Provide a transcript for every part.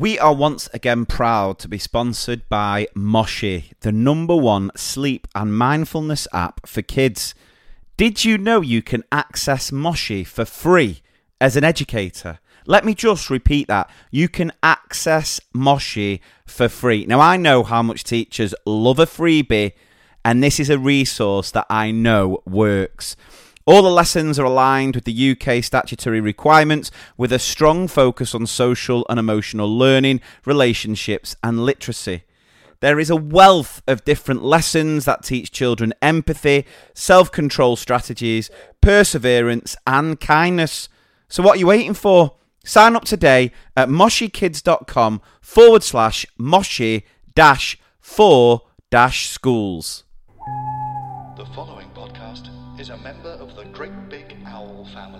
We are once again proud to be sponsored by Moshi, the number one sleep and mindfulness app for kids. Did you know you can access Moshi for free as an educator? Let me just repeat that. You can access Moshi for free. Now, I know how much teachers love a freebie, and this is a resource that I know works. All the lessons are aligned with the UK statutory requirements with a strong focus on social and emotional learning, relationships, and literacy. There is a wealth of different lessons that teach children empathy, self control strategies, perseverance, and kindness. So, what are you waiting for? Sign up today at moshikids.com forward slash moshi dash four dash schools. The following podcast is a member the Great Big Owl family.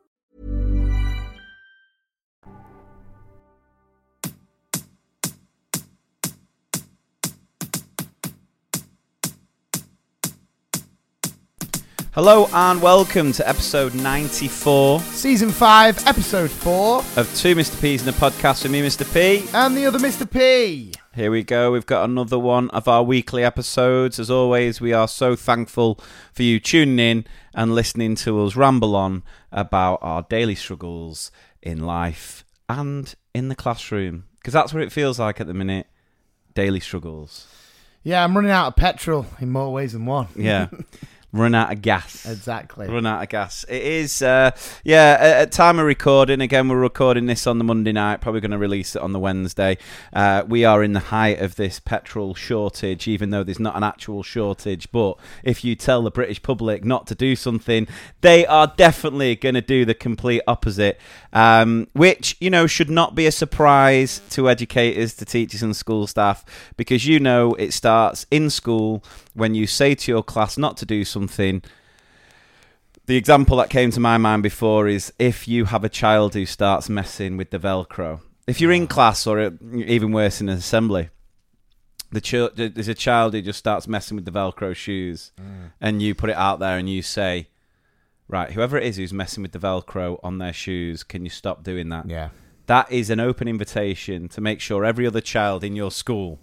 Hello and welcome to episode 94 Season 5, Episode 4, of Two Mr. P's in a podcast with me, Mr. P. and the other Mr. P. Here we go. We've got another one of our weekly episodes. As always, we are so thankful for you tuning in and listening to us ramble on about our daily struggles in life and in the classroom. Because that's what it feels like at the minute daily struggles. Yeah, I'm running out of petrol in more ways than one. Yeah. Run out of gas. Exactly. Run out of gas. It is, uh, yeah, at, time of recording, again, we're recording this on the Monday night, probably going to release it on the Wednesday. Uh, we are in the height of this petrol shortage, even though there's not an actual shortage. But if you tell the British public not to do something, they are definitely going to do the complete opposite, um, which, you know, should not be a surprise to educators, to teachers and school staff, because you know it starts in school when you say to your class not to do something. The example that came to my mind before is if you have a child who starts messing with the Velcro. If you're in class, or uh, even worse, in an assembly, the ch- there's a child who just starts messing with the Velcro shoes, and you put it out there and you say, "Right, whoever it is who's messing with the Velcro on their shoes, can you stop doing that?" Yeah. That is an open invitation to make sure every other child in your school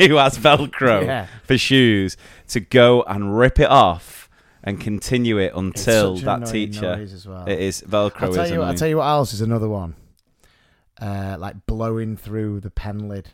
who has Velcro Yeah. for shoes to go and rip it off and continue it until that teacher. noise as well. It is Velcro. I'll tell is you. What, I'll tell you what else is another one. Uh, like blowing through the pen lid,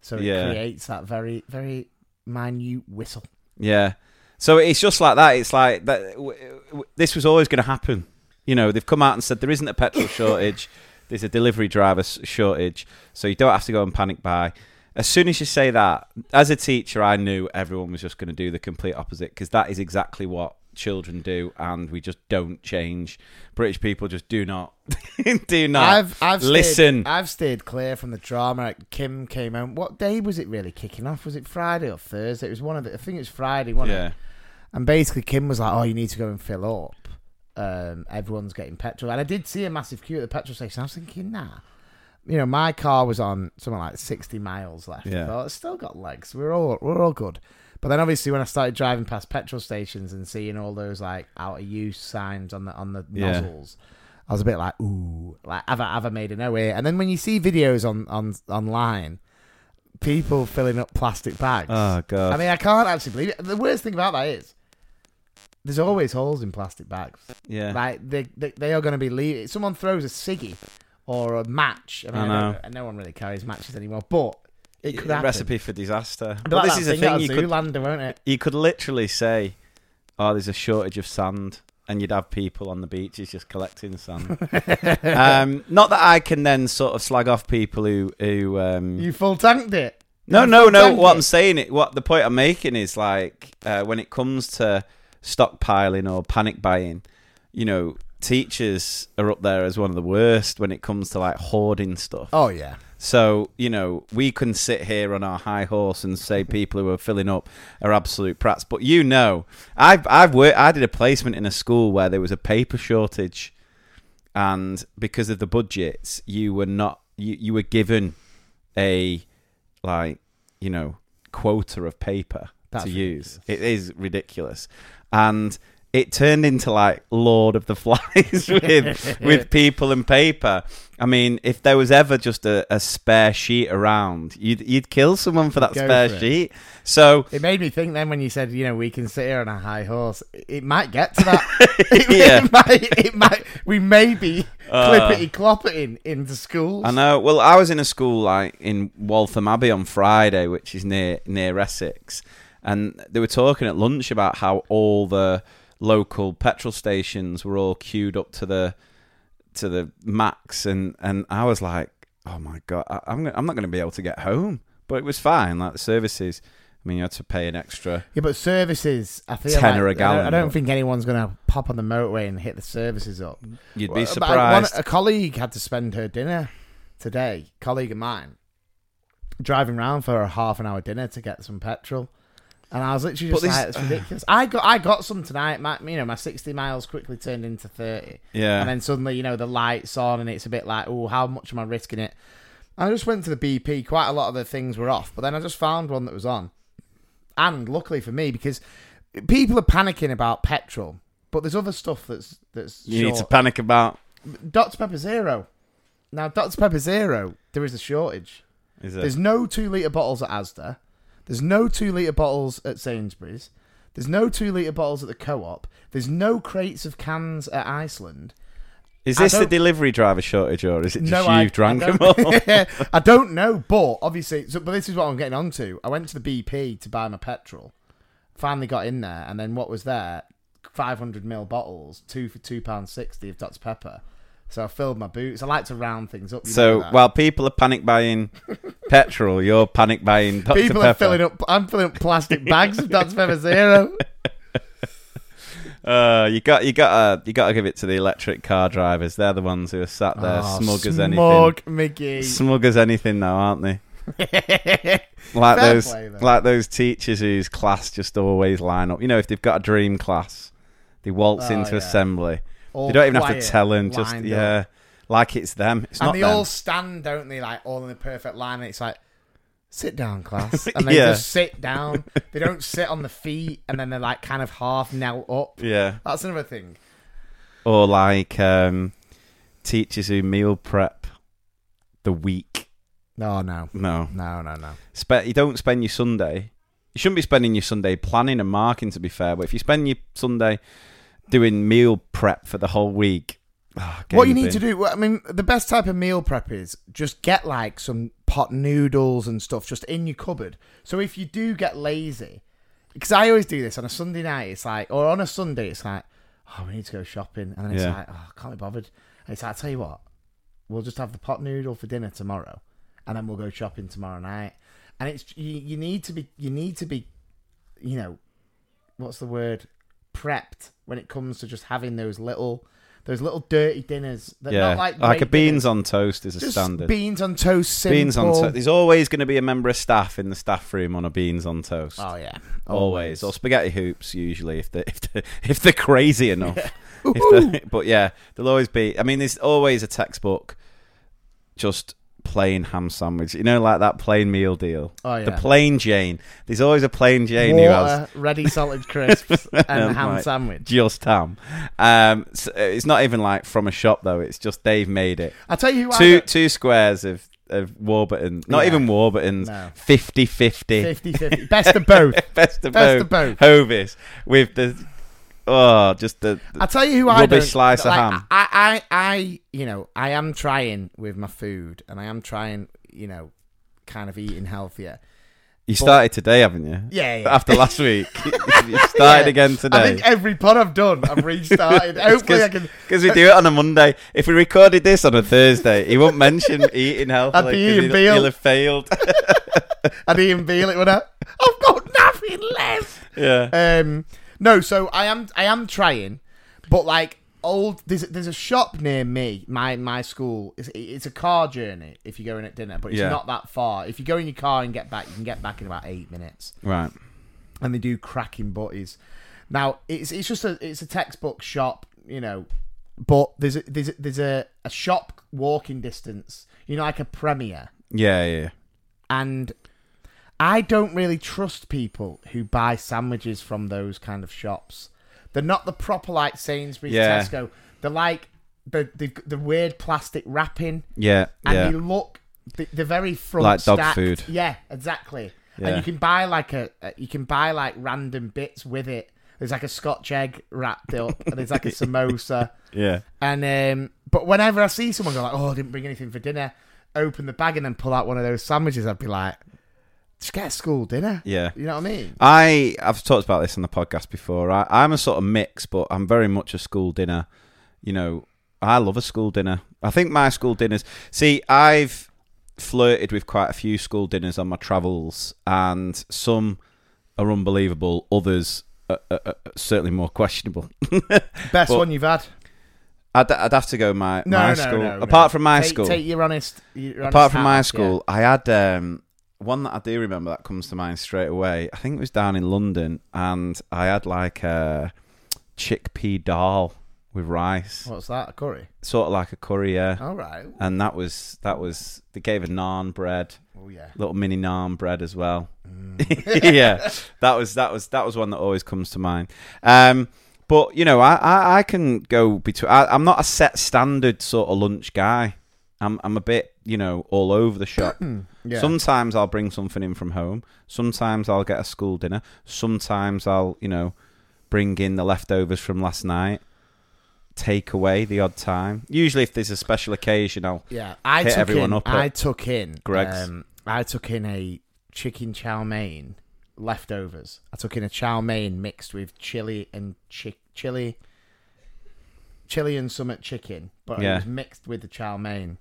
so it Yeah. creates that very, very minute whistle. Yeah. So it's just like that. It's like that. W- w- this was always going to happen. You know, they've come out and said there isn't a petrol shortage. There's a delivery driver shortage, so you don't have to go and panic buy. As soon as you say that, as a teacher, I knew everyone was just going to do the complete opposite because that is exactly what children do, and we just don't change. British people just do not, do not I've, I've listen. Stayed, I've stayed clear from the drama. Kim came home. What day was it really kicking off? Was it Friday or Thursday? It was one of the. I think it was Friday. Wasn't yeah, it? And basically, Kim was like, "Oh, you need to go and fill up. Um, everyone's getting petrol." And I did see a massive queue at the petrol station. I was thinking, nah. You know, my car was on something like sixty miles left. Yeah. I thought, it's still got legs. We're all we're all good. But then obviously when I started driving past petrol stations and seeing all those like out of use signs on the on the Yeah. nozzles, I was a bit like, ooh, like have I, have I made a no way? And then when you see videos on on online, people filling up plastic bags. Oh god. I mean, I can't actually believe it. The worst thing about that is there's always holes in plastic bags. yeah. Like they they, they are going to be leaving. Someone throws a ciggy or a match. I mean, I I know. no one really carries matches anymore, but it could happen. recipe for disaster. But But this is a thing You could Zoolander, won't it? you could literally say, "Oh, there's a shortage of sand," and you'd have people on the beaches just collecting sand. um, not that I can then sort of slag off people who who. Um, You full tanked it. no, You no, no. What it. I'm saying, it what the point I'm making is like uh, when it comes to stockpiling or panic buying, you know, teachers are up there as one of the worst when it comes to like hoarding stuff. Oh yeah. So, you know, we can sit here on our high horse and say people who are filling up are absolute prats. But you know, I've I've worked I did a placement in a school where there was a paper shortage and because of the budgets, you were not you, you were given a like, you know, quota of paper That's to use. It is ridiculous. And it turned into like Lord of the Flies with with people and paper. I mean, if there was ever just a, a spare sheet around, you'd you'd kill someone for that Go spare for sheet. So It made me think then when you said, you know, we can sit here on a high horse. It might get to that. it, Yeah. it might. It might. We may be uh, clippity cloppeting into schools. I know. Well, I was in a school like in Waltham Abbey on Friday, which is near near Essex, and they were talking at lunch about how all the local petrol stations were all queued up to the to the max, and and I was like, oh my god, I, I'm I'm not going to be able to get home, but it was fine. Like the services, I mean, you had to pay an extra. Yeah, but services, I feel Tenner like, a gallon, I don't, think anyone's going to pop on the motorway and hit the services up. You'd be I- one- surprised. a colleague had to spend her dinner today, colleague of mine, driving around for a half an hour dinner to get some petrol. And I was literally just But like, "It's ridiculous." I got, I got some tonight. My, you know, my sixty miles quickly turned into thirty. Yeah. And then suddenly, you know, the lights on, and it's a bit like, "Oh, how much am I risking it?" I just went to the BP. Quite a lot of the things were off, but then I just found one that was on. And luckily for me, because people are panicking about petrol, but there's other stuff that's that's you need to panic about. Dr Pepper Zero. Now, Dr Pepper Zero, there is a shortage. Is it? There's no two litre bottles at Asda. There's no two litre bottles at Sainsbury's. There's no two litre bottles at the co op. There's no crates of cans at Iceland. Is this the delivery driver shortage, or is it just no, you've I, drank I them all? I don't know, but obviously, so, but this is what I'm getting onto. I went to the BP to buy my petrol. Finally got in there, and then what was there? 500 ml bottles, two for two pounds sixty of Dr Pepper. So I filled my boots. I like to round things up. you So while people are panic buying petrol, you're panic buying Dr. people Pepper. are filling up. I'm filling up plastic bags of Dr Pepper Zero. Uh, you got you got to you got to give it to the electric car drivers. They're the ones who are sat there Oh, smug as anything. Smug Mickey. Smug as anything now, aren't they? Like Fair those play, like those teachers whose class just always line up. You know, if they've got a dream class, they waltz Oh, into yeah. assembly. All you don't even have to tell them. Just yeah, up. like it's them. It's and not they them. all stand, don't they? Like all in the perfect line. And it's like, sit down, class, and they Yeah. just sit down. they don't sit on the feet, and then they're like kind of half knelt up. yeah, That's another thing. or like um, teachers who meal prep the week. No, no, No, no, no, no. Spe- you don't spend your Sunday. You shouldn't be spending your Sunday planning and marking, to be fair. But if you spend your Sunday doing meal prep for the whole week, ah, get What you need to do, I mean, the best type of meal prep is just get like some pot noodles and stuff just in your cupboard. So if you do get lazy, because I always do this on a Sunday night, it's like, or on a Sunday, it's like, oh, we need to go shopping, and then it's Yeah. like, oh, I can't be bothered. And it's like, I'll tell you what, we'll just have the pot noodle for dinner tomorrow, and then we'll go shopping tomorrow night. And it's you, you need to be, you need to be, you know, what's the word, prepped when it comes to just having those little. Those little dirty dinners that Yeah, not like like, a beans dinners. on toast is a Just standard. beans on toast, simple. beans on toast. There's always going to be a member of staff in the staff room on a beans on toast. Oh yeah, always. or spaghetti hoops usually if they if they if they're crazy enough. If they're- but yeah, there'll always be. I mean, there's always a textbook, just plain ham sandwich. You know, like that plain meal deal. Oh, yeah. the plain Jane. There's always a plain Jane who has ready salted crisps, and um, ham like, sandwich. Just ham. Um, so it's not even like from a shop though. It's just they've made it. I tell you Two two squares of of Warburton. Not Yeah. even Warburton's. No. 50 50. 50-50. best of both. Best of Best both. of both. Hovis with the oh, just the, the I tell you who I rubbish don't slice of ham. I, I, I, you know, I am trying with my food, and I am trying, you know, kind of eating healthier. You started today, haven't you? Yeah, yeah. After last week, you started Yeah. again today. I think every pod I've done, I've restarted. Hopefully, I can. Because we do it on a Monday. If we recorded this on a Thursday, he won't mention eating healthily. I'd be 'cause eating he'll, veal. he'll have failed. I'd even feel it when I, I've got nothing left. yeah. Um, no, so I am I am trying, but like old. There's there's a shop near me, my my school. It's, it's a car journey if you're going at dinner, but it's Yeah. not that far. If you go in your car and get back, you can get back in about eight minutes. Right. And they do cracking butties. Now it's it's just a it's a textbook shop, you know, but there's a, there's a, there's a, a shop walking distance, you know, like a Premier, Yeah, yeah. yeah. and I don't really trust people who buy sandwiches from those kind of shops. They're not the proper like Sainsbury's, Yeah. Tesco. They're like the the, the weird plastic wrapping, Yeah, and yeah. they look the, very front Like dog stacked. food. Yeah, exactly. Yeah. And you can buy like a, a you can buy like random bits with it. There's like a Scotch egg wrapped up, and there's like a samosa. yeah. And um, but whenever I see someone go like, "Oh, I didn't bring anything for dinner," open the bag and then pull out one of those sandwiches, I'd be like, "Just get a school dinner." Yeah. you know what I mean? I I've talked about this on the podcast before. I, I'm a sort of mix, but I'm very much a school dinner. You know, I love a school dinner. I think my school dinners. See, I've flirted with quite a few school dinners on my travels, and some are unbelievable. Others are, are, are certainly more questionable. Best But- one you've had? I'd, I'd have to go my No, my no, school. no, no. Apart from my Take- school, take your honest. Your honest apart from hat my off, yeah. school, I had um, one that I do remember that comes to mind straight away. I think it was down in London, and I had like a chickpea dal with rice, What's that? A curry? sort of like a curry, yeah. All right. And that was that was they gave a naan bread, Oh yeah. little mini naan bread as well. Mm. yeah, that was that was that was one that always comes to mind. Um, but you know, I, I, I can go between. I, I'm not a set standard sort of lunch guy. I'm I'm a bit you know all over the shop. Yeah. Sometimes I'll bring something in from home. Sometimes I'll get a school dinner. Sometimes I'll you know bring in the leftovers from last night. Take away the odd time. Usually, if there's a special occasion, I'll Yeah, I hit took everyone in. up I took in Greggs. Um, I took in a chicken chow mein leftovers. I took in a chow mein mixed with chili and chick chili, chili and summit chicken, but Yeah. it was mixed with the chow mein.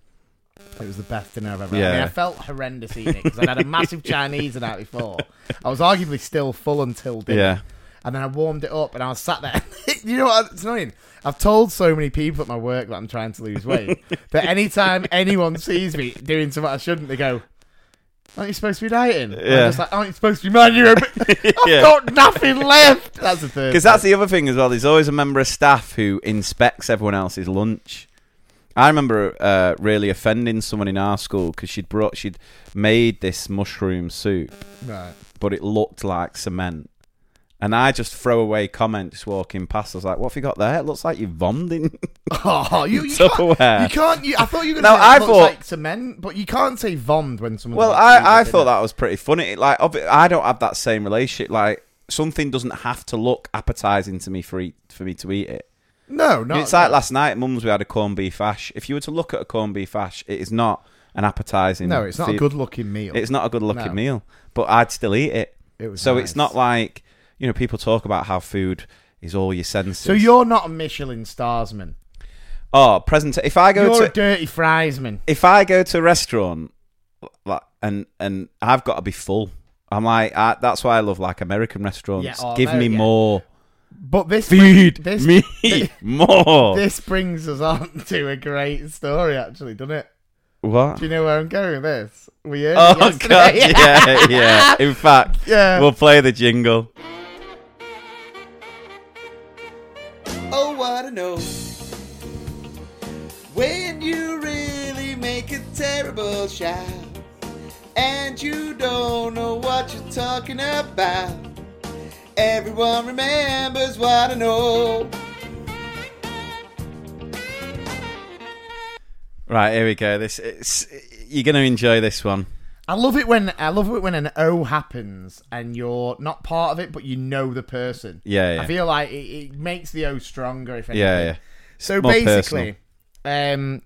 It was the best dinner I've ever had. I, Yeah. mean, I felt horrendous eating it because I'd had a massive Chinese the night before. I was arguably still full until dinner. yeah. And then I warmed it up and I was sat there. you know what? It's annoying. I've told so many people at my work that I'm trying to lose weight that anytime anyone sees me doing something I shouldn't, they go, Aren't you supposed to be dieting? And I'm Yeah. just like, Aren't you supposed to be minding your own bu- I've Yeah. got nothing left. That's the third. Because that's the other thing as well. There's always a member of staff who inspects everyone else's lunch. I remember uh, really offending someone in our school because she'd brought, she'd made this mushroom soup, Right. but it looked like cement. And I just throw away comments walking past. I was like, "What have you got there? It looks like you're vomiting." Oh, you, you can't. You can't. You, I thought you were going to say I it looks thought- like cement, but you can't say vommed when someone. well, I, I thought that was pretty funny. Like, I don't have that same relationship. Like, something doesn't have to look appetizing to me for eat, for me to eat it. No, no. it's like last night, Mum's. We had a corned beef ash. If you were to look at a corned beef ash, it is not an appetizing. No, it's not a good looking meal. It's not a good looking No. meal, but I'd still eat it. It was so nice. it's not like you know people talk about how food is all your senses. So you're not a Michelin starsman. oh present. If I go You're to a dirty friesman. if I go to a restaurant, like and and I've got to be full. I'm like I, that's why I love like American restaurants. Yeah, oh, Give me yeah. more. But this Feed this, me thi- more. This brings us on to a great story, actually, doesn't it? what? Do you know where I'm going with this? We heard Oh yesterday. god, yeah, yeah. In fact, Yeah. we'll play the jingle. Oh, what I know. When you really make a terrible shout, and you don't know what you're talking about, everyone remembers what I know. Right, here we go. This it's, you're going to enjoy this one. I love it when I love it when an O happens and you're not part of it, but you know the person. Yeah, yeah. I feel like it, it makes the O stronger. If anything. Yeah, yeah. So More basically, um,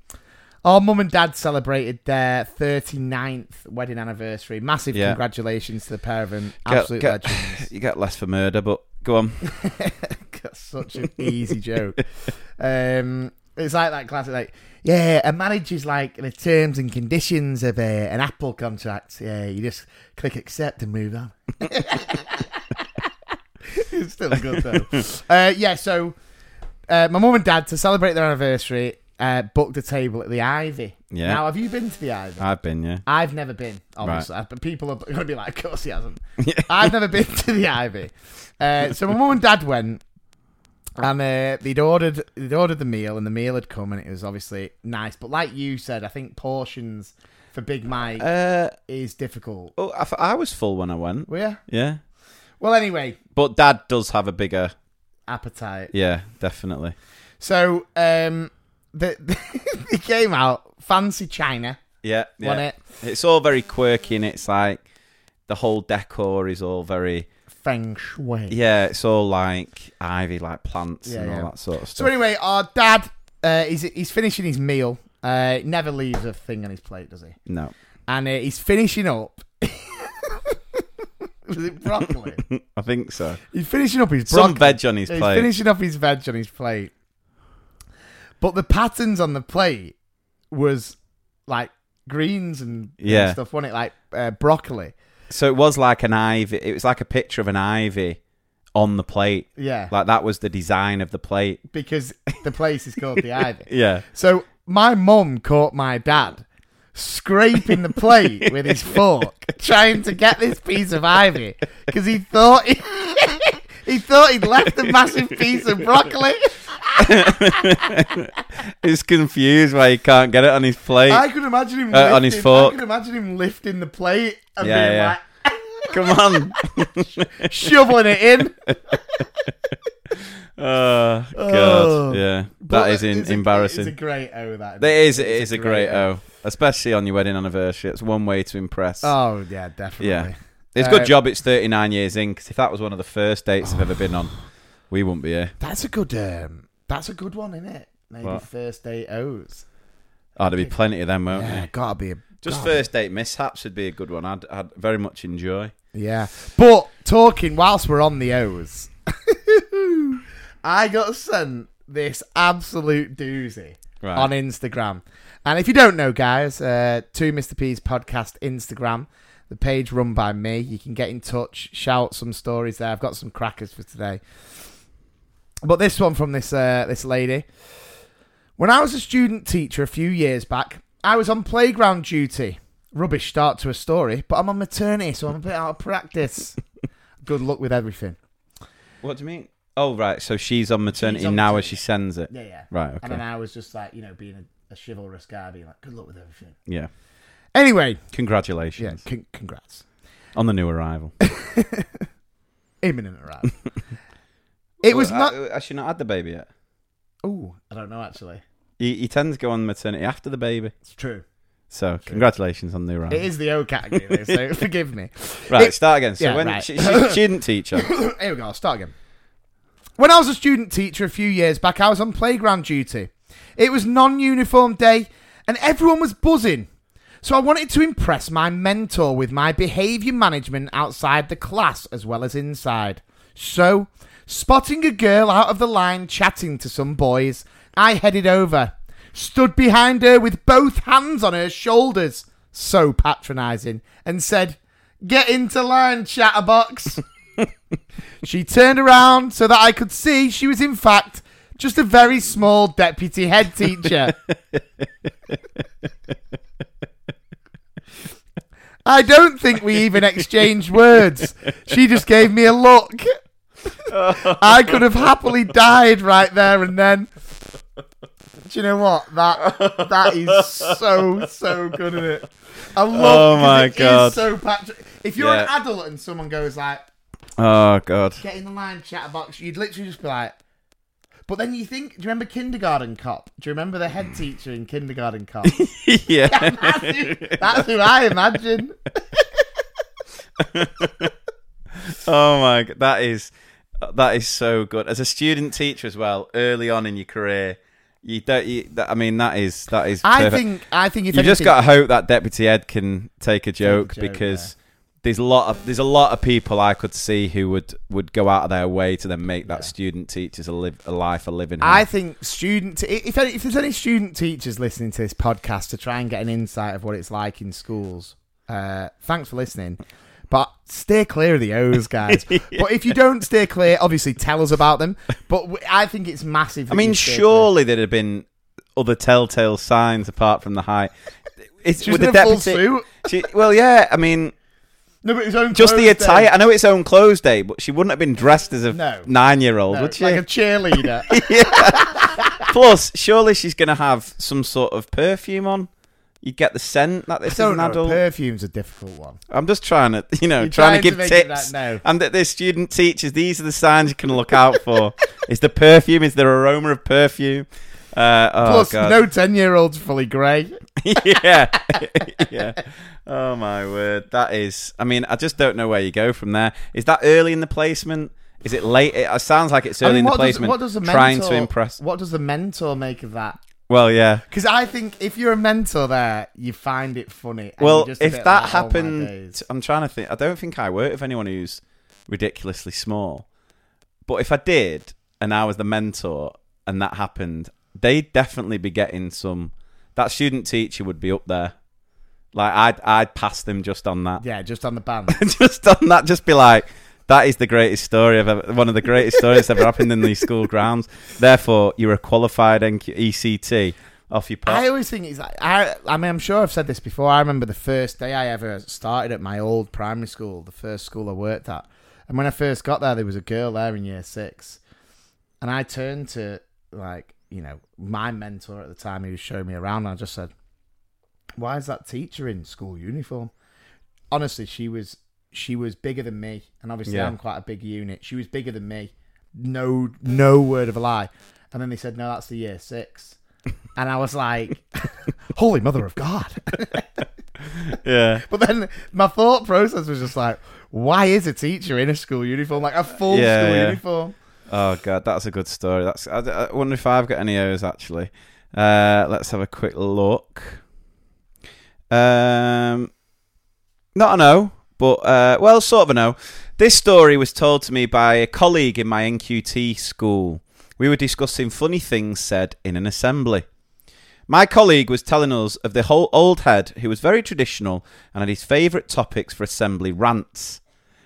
our mum and dad celebrated their 39th wedding anniversary. Massive Yeah. congratulations to the pair of them. Get- Absolute get- legends. You get less for murder, but go on. That's such an easy joke. Um, it's like that classic, like, yeah, a marriage is like the terms and conditions of uh, an Apple contract. Yeah, you just click accept and move on. it's still good though. uh, yeah, so uh, my mum and dad to celebrate their anniversary uh, booked a table at the Ivy. Yeah. Now, have you been to the Ivy? I've been, yeah. I've never been, obviously. But people are going to be like, of course he hasn't. I've never been to the Ivy. Uh, so my mum and dad went, and uh, they'd ordered they'd ordered the meal, and the meal had come, and it was obviously nice. But like you said, I think portions for Big Mike Uh, is difficult. oh, I, I was full when I went. Were you? Yeah. Well, anyway, But Dad does have a bigger. appetite. Yeah, definitely. So um, the, they came out fancy China. Yeah, yeah. It? It's all very quirky, and it's like the whole decor is all very. Feng Shui. Yeah, it's all like ivy, like plants Yeah, and yeah. all that sort of stuff. So anyway, our dad, uh, he's he's finishing his meal. Uh, never leaves a thing on his plate, does he? no, And uh, he's finishing up. Was it broccoli? I think so. he's finishing up his Some veg on his plate. He's finishing up his veg on his plate. But the patterns on the plate was like greens and, and Yeah. stuff, wasn't it? Like uh, broccoli. So it was like an ivy. It was like a picture of an ivy on the plate. Yeah. Like that was the design of the plate. because the place is called the Ivy. Yeah. So my mum caught my dad scraping the plate with his fork, trying to get this piece of ivy because he thought he, he thought he'd left a massive piece of broccoli. He's confused why he can't get it on his plate. I could imagine him Uh, lifting, on his fork. I could imagine him lifting the plate and Yeah, being yeah. like Come on. shoveling it in. oh god. Oh. Yeah. But That is in, it's a- embarrassing. It's a great O. That It is. It It's is a great O, especially on your wedding anniversary. It's one way to impress. Oh yeah, definitely. yeah, it's a Uh, good job. It's thirty nine years in because if that was one of the first dates I've ever been on, we wouldn't be here. That's a good. Um, that's a good one, isn't it? Maybe What? first date O's. Oh, there'd be plenty of them, won't Yeah, there? gotta be a Just gotta first date mishaps would be a good one. I'd, I'd very much enjoy. Yeah. But talking whilst we're on the O's, I got sent this absolute doozy Right. on Instagram. And if you don't know, guys, uh, Two Mr. P's podcast Instagram, the page run by me. You can get in touch, shout some stories there. I've got some crackers for today. But this one from this uh, this lady. When I was a student teacher a few years back, I was on playground duty. Rubbish start to a story, but I'm on maternity, so I'm a bit out of practice. Good luck with everything. What do you mean? Oh, right. So she's on maternity She's on now maternity. as she sends it. Yeah, yeah. Right. Okay. And then. I was just like, you know, being a, a chivalrous guy, being like, good luck with everything. Yeah. Anyway, yeah, Congratulations con- congrats. on the new arrival. Imminent arrival. it was Well, not. uh, Has she not had the baby yet? Oh, I don't know actually. You, you tend to go on maternity after the baby. It's true. So congratulations on the new arrival. It is the O category, though, so forgive me. Right, It- start again. So yeah, when right. she, she, she didn't teach her. Here we go. I'll start again. When I was a student teacher a few years back, I was on playground duty. It was non-uniform day, and everyone was buzzing. So I wanted to impress my mentor with my behaviour management outside the class as well as inside. So, spotting a girl out of the line chatting to some boys, I headed over, stood behind her with both hands on her shoulders, so patronising, and said, "Get into line, chatterbox." She turned around so that I could see she was, in fact, just a very small deputy head teacher. I don't think we even exchanged words. She just gave me a look. I could have happily died right there and then. Do you know what? That that is so so good at it. I love. Oh my it is God. so patri- If you're Yeah. an adult and someone goes like, Oh god. get in the line chatterbox, you'd literally just be like. But then you think, do you remember Kindergarten Cop? Do you remember the head hmm. teacher in Kindergarten Cop? yeah. that's, who, that's who I imagine. Oh my god. That is that is so good. As a student teacher as well, early on in your career, you don't. You, I mean, that is that is. I think, I think you just got to hope that deputy ed can take a joke, joke, because there's a lot of there's a lot of people I could see who would would go out of their way to then make that student teachers a live a life a living. I think student. If any, if there's any student teachers listening to this podcast to try and get an insight of what it's like in schools, uh, thanks for listening. But stay clear of the O's, guys. But if you don't stay clear, obviously tell us about them. But w- I think it's massive. I mean, surely there'd have been other telltale signs apart from the height. It's with the in a full deputy. suit. She, well, yeah. I mean, clear. No, but his own just the clothes day. attire. I know it's own clothes day, but she wouldn't have been dressed as a No. nine-year-old, No, would she? like a cheerleader. Plus, surely she's going to have some sort of perfume on. You get the scent that this is an know. adult. Perfume's a difficult one. I'm just trying to, you know, trying, trying to to give make tips. that-. And that the student teachers, these are the signs you can look out for. is the perfume? Is there aroma of perfume? Uh, oh Plus, god. no ten-year-old's fully grey. yeah, yeah. Oh my word, that is. I mean, I just don't know where you go from there. Is that early in the placement? Is it late? It sounds like it's I early mean, in the what does, placement. what does the mentor, trying to impress. What does the mentor make of that? Well, yeah. Because I think if you're a mentor there, you find it funny. and Well, just if that like, "Oh happened, days." I'm trying to think. I don't think I work with anyone who's ridiculously small. But if I did, and I was the mentor, and that happened, they'd definitely be getting some. That student teacher would be up there. Like I'd I'd pass them just on that. yeah, just on the band. just on that, just be like, that is the greatest story I've ever, one of the greatest stories ever happened in these school grounds. Therefore, you're a qualified NQ, ECT. Off your pop. I always think it's like I. I mean, I'm sure I've said this before. I remember the first day I ever started at my old primary school, the first school I worked at, and when I first got there, there was a girl there in year six, and I turned to like you know my mentor at the time he was showing me around, and I just said, "Why is that teacher in school uniform?" Honestly, she was she was bigger than me, and obviously Yeah. I'm quite a big unit. She was bigger than me. No, no word of a lie. And then they said, "No, that's the year six. And I was like, "Holy Mother of God!" yeah. But then my thought process was just like, "Why is a teacher in a school uniform, like a full Yeah, school yeah. uniform?" Oh god, that's a good story. That's. I, I wonder if I've got any O's actually. Uh, let's have a quick look. Um, not an O, but uh, well, sort of an O. This story was told to me by a colleague in my NQT school. We were discussing funny things said in an assembly. My colleague was telling us of the whole old head who was very traditional and had his favourite topics for assembly rants.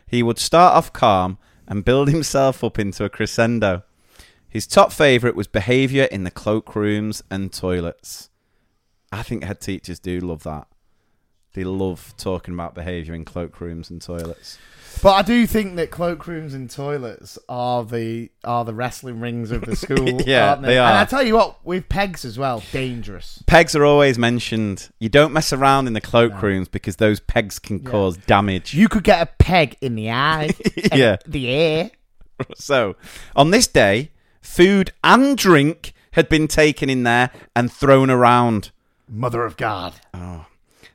He would start off calm and build himself up into a crescendo. His top favourite was behaviour in the cloakrooms and toilets. I think head teachers do love that. They love talking about behaviour in cloakrooms and toilets. But I do think that cloakrooms and toilets are the are the wrestling rings of the school. Yeah, aren't they? they And. I tell you what, with pegs as well, dangerous. Pegs are always mentioned. You don't mess around in the cloakrooms because those pegs can cause damage. You could get a peg in the eye, Yeah. the ear. So, on this day, food and drink had been taken in there and thrown around. Mother of God. Oh,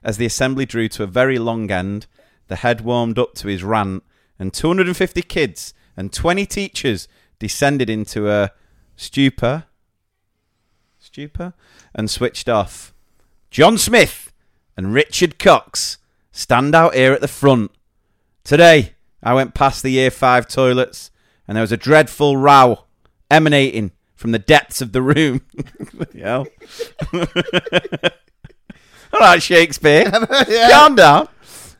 As the assembly drew to a very long end, the head warmed up to his rant, and 250 kids and 20 teachers descended into a stupor. Stupor? And switched off. John Smith and Richard Cox stand out here at the front. Today, I went past the Year 5 toilets, and there was a dreadful row emanating from the depths of the room. yeah. All right, Shakespeare. Calm down.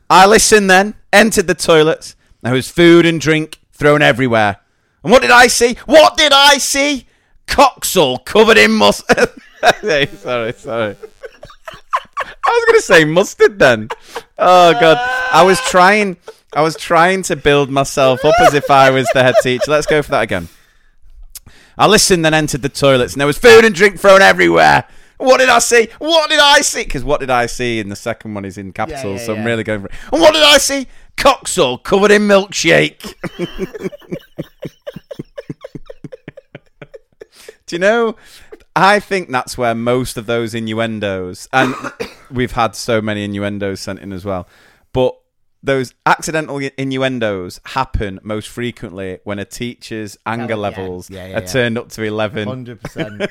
I listened then, entered the toilets. There was food and drink thrown everywhere. And what did I see? What did I see? Cox all covered in mustard. hey, sorry, sorry. I was going to say mustard then. Oh god, I was trying. I was trying to build myself up as if I was the head teacher. Let's go for that again. I listened, then entered the toilets, and there was food and drink thrown everywhere. What did I see? What did I see? Because what did I see in the second one is in capitals, yeah, so I'm yeah. really going for it. And what did I see? Cox all covered in milkshake. Do you know? I think that's where most of those innuendos, and we've had so many innuendos sent in as well, but those accidental innuendos happen most frequently when a teacher's anger yeah. levels Yeah, yeah, are turned up to 11. Hundred percent.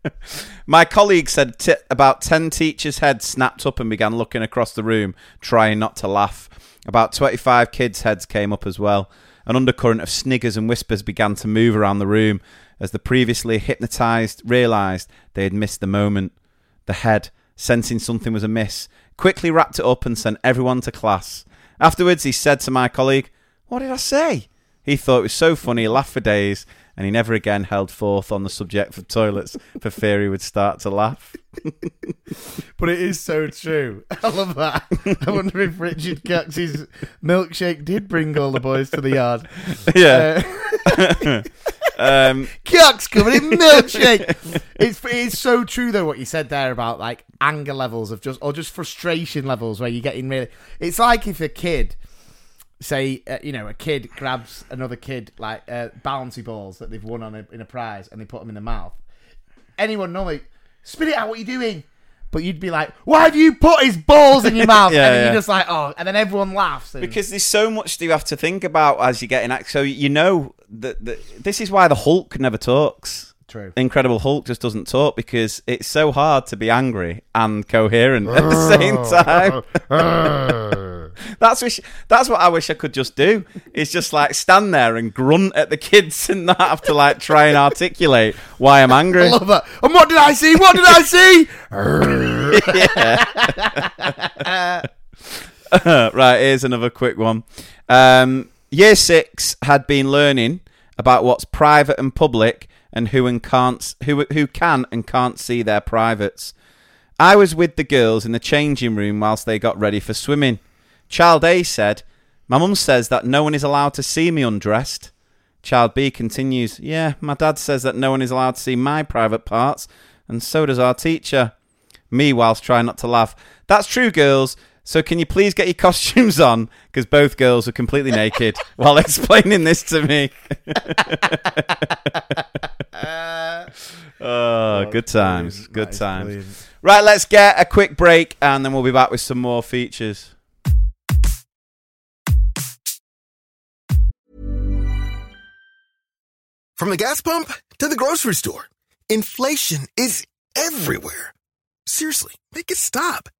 My colleague said t- about 10 teachers' heads snapped up and began looking across the room, trying not to laugh. About 25 kids' heads came up as well. An undercurrent of sniggers and whispers began to move around the room as the previously hypnotized realized they had missed the moment. The head, sensing something was amiss, quickly wrapped it up and sent everyone to class. Afterwards, he said to my colleague, What did I say? He thought it was so funny, he laughed for days, and he never again held forth on the subject of toilets for fear he would start to laugh. But it is so true. I love that. I wonder if Richard Cox's milkshake did bring all the boys to the yard. yeah. Uh, Um, Cox covered in milkshake. it's it's so true though what you said there about like anger levels of just or just frustration levels where you're getting really. It's like if a kid, say uh, you know a kid grabs another kid like uh, bouncy balls that they've won on a, in a prize and they put them in the mouth. Anyone normally spit it out. What are you doing? But you'd be like, "Why have you put his balls in your mouth?" Yeah, and then yeah. you're just like, "Oh," and then everyone laughs. And, because there's so much you have to think about as you get in act. So you know that, that this is why the Hulk never talks. True. Incredible Hulk just doesn't talk because it's so hard to be angry and coherent at the same time. that's wish, that's what I wish I could just do. Is just like stand there and grunt at the kids and not have to like try and articulate why I'm angry. I love that. And what did I see? What did I see? right, here's another quick one. Um, year six had been learning about what's private and public, and who and can't who who can and can't see their privates. I was with the girls in the changing room whilst they got ready for swimming. Child A said, "My mum says that no one is allowed to see me undressed." Child B continues, "Yeah, my dad says that no one is allowed to see my private parts, and so does our teacher." Me, whilst trying not to laugh. That's true, girls. So can you please get your costumes on? Because both girls are completely naked while explaining this to me. oh, good times. Good times. Right, let's get a quick break and then we'll be back with some more features. From the gas pump to the grocery store, inflation is everywhere. Seriously, make it stop.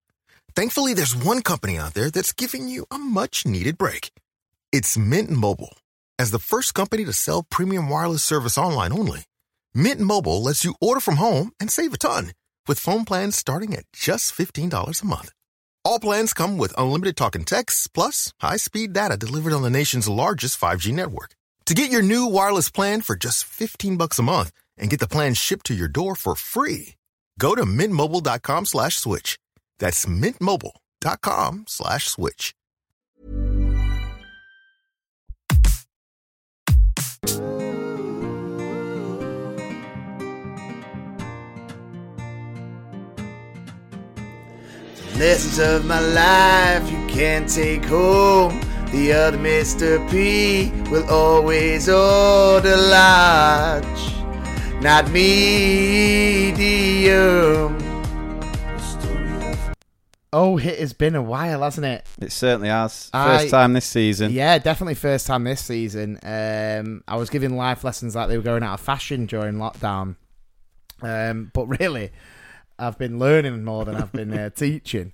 Thankfully, there's one company out there that's giving you a much needed break. It's Mint Mobile. As the first company to sell premium wireless service online only, Mint Mobile lets you order from home and save a ton with phone plans starting at just $15 a month. All plans come with unlimited talk and text, plus high speed data delivered on the nation's largest 5G network. To get your new wireless plan for just 15 bucks a month and get the plan shipped to your door for free, go to mintmobile.com slash switch. That's mintmobile.com slash switch. The Lessons of my life you can't take home. The other Mr. P will always order large, not me, medium. Oh, it has been a while, hasn't it? It certainly has. I- First time this season. Yeah, definitely first time this season. Um, I was giving life lessons like they were going out of fashion during lockdown. Um, but really, I've been learning more than I've been uh, teaching.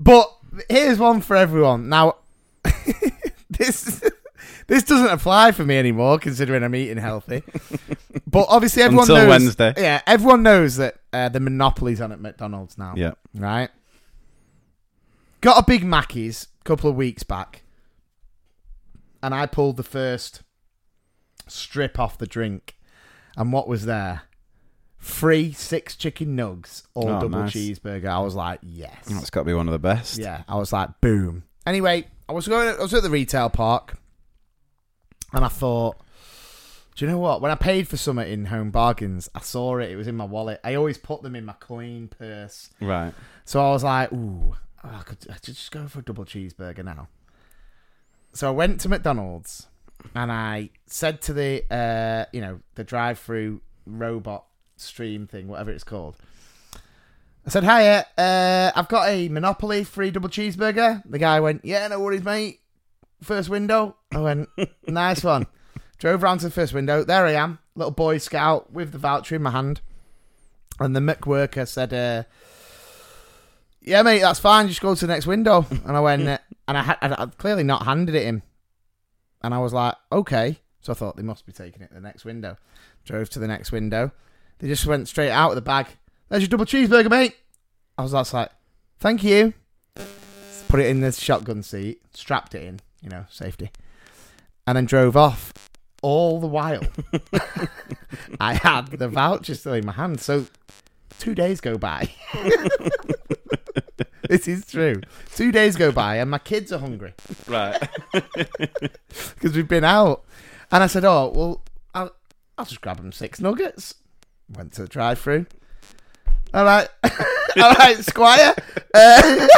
But here's one for everyone. Now, this this doesn't apply for me anymore, considering I'm eating healthy. But obviously, everyone Until knows. Wednesday. Yeah, everyone knows that uh, the monopoly's on at McDonald's now. Yeah. Right. Got a Big Mackey's a couple of weeks back, and I pulled the first strip off the drink, and what was there? Free six chicken nugs or Oh, double nice. cheeseburger. I was like, yes. It's got to be one of the best. Yeah, I was like, boom. Anyway, I was going. I was at the retail park, and I thought, do you know what? When I paid for something in Home Bargains, I saw it. It was in my wallet. I always put them in my coin purse. Right. So I was like, ooh, I could, I could just go for a double cheeseburger now. So I went to McDonald's and I said to the, uh, you know, the drive-through robot stream thing, whatever it's called. I said, hiya, uh, I've got a Monopoly free double cheeseburger. The guy went, yeah, no worries, mate. First window. I went, nice one. Drove round to the first window. There I am, little Boy Scout with the voucher in my hand. And the Mc worker said, uh, yeah, mate, that's fine. Just go to the next window. And I went, and I had I'd- I'd clearly not handed it him. And I was like, okay. So I thought they must be taking it to the next window. Drove to the next window. They just went straight out of the bag. There's your double cheeseburger, mate. I was just like, thank you. Put put it in the shotgun seat, strapped it in, you know, safety, and then drove off. All the while, I had the voucher still in my hand. So two days go by. this is true. Two days go by, and my kids are hungry Right. because we've been out. And I said, "Oh, well, I'll, I'll just grab them six nuggets." Went to the drive-through. All right, all right, Squire. Uh,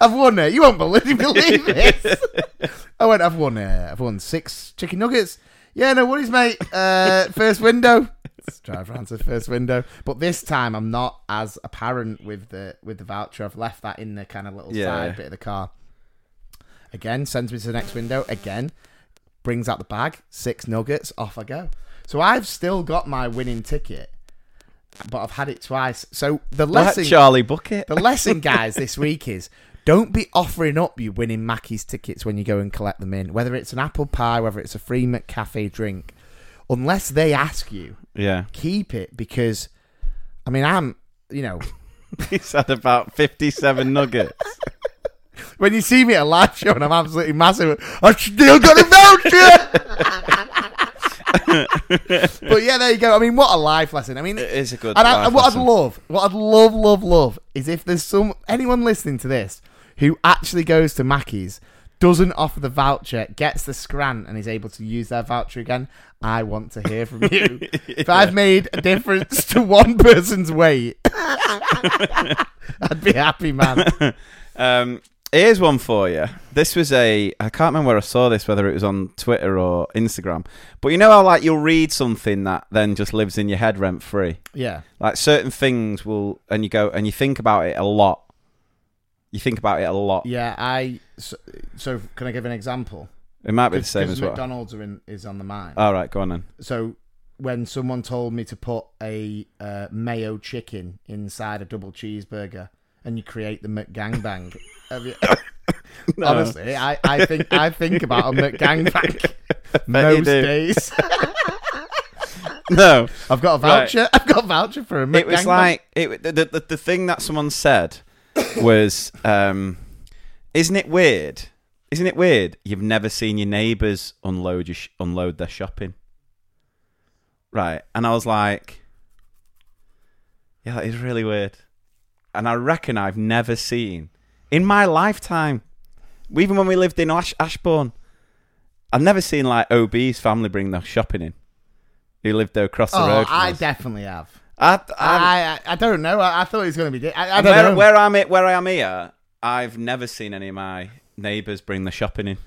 I've won it. You won't believe, believe this. I went. I've won. Uh, I've won six chicken nuggets. Yeah, no worries, mate. Uh, first window. Drive around to the first window. But this time, I'm not as apparent with the with the voucher. I've left that in the kind of little Yeah. side bit of the car. Again, sends me to the next window. Again, brings out the bag, six nuggets, off I go. So I've still got my winning ticket, but I've had it twice. So the Like lesson, Charlie Bucket. the lesson, guys, this week is don't be offering up you winning Mackey's tickets when you go and collect them in, whether it's an apple pie, whether it's a free McCafe drink, unless they ask you. Yeah. Keep it because, I mean, I'm, you know, He's had about 57 nuggets. when you see me at a live show and I'm absolutely massive, I still got a voucher. but yeah, there you go. I mean, what a life lesson. I mean, It is a good And I, what lesson. I'd love, what I'd love, love, love, is if there's some anyone listening to this who actually goes to Mackey's, doesn't offer the voucher, gets the scran, and is able to use their voucher again. I want to hear from you. If I've made a difference to one person's weight, I'd be happy, man. Um, here's one for you. This was a I can't remember where I saw this, whether it was on Twitter or Instagram. But you know how like you'll read something that then just lives in your head rent free. Yeah. Like certain things will, and you go and you think about it a lot. You think about it a lot. Yeah, I. So, so can I give an example? It might be the same as well. McDonald's are in, is on the mind. All right, go on then. so when someone told me to put a uh, mayo chicken inside a double cheeseburger and you create the McGangbang, have you- honestly, I, I think I think about a McGangbang most days. No, I've got a Right. voucher. I've got a voucher for a McGangbang. it was like it. The, the the thing that someone said was, um, "Isn't it weird? Isn't it weird? You've never seen your neighbours unload your sh- unload their shopping, right?" And I was like, "Yeah, that is really weird." And I reckon I've never seen in my lifetime, even when we lived in Ash- Ashbourne, I've never seen like OB's family bring their shopping in. Who lived there across the Oh, road? I us. definitely have. I, I, I I don't know. I, I thought it was going to be. I, I don't where, know. where I'm at, where I am here, I've never seen any of my neighbours bring the shopping in.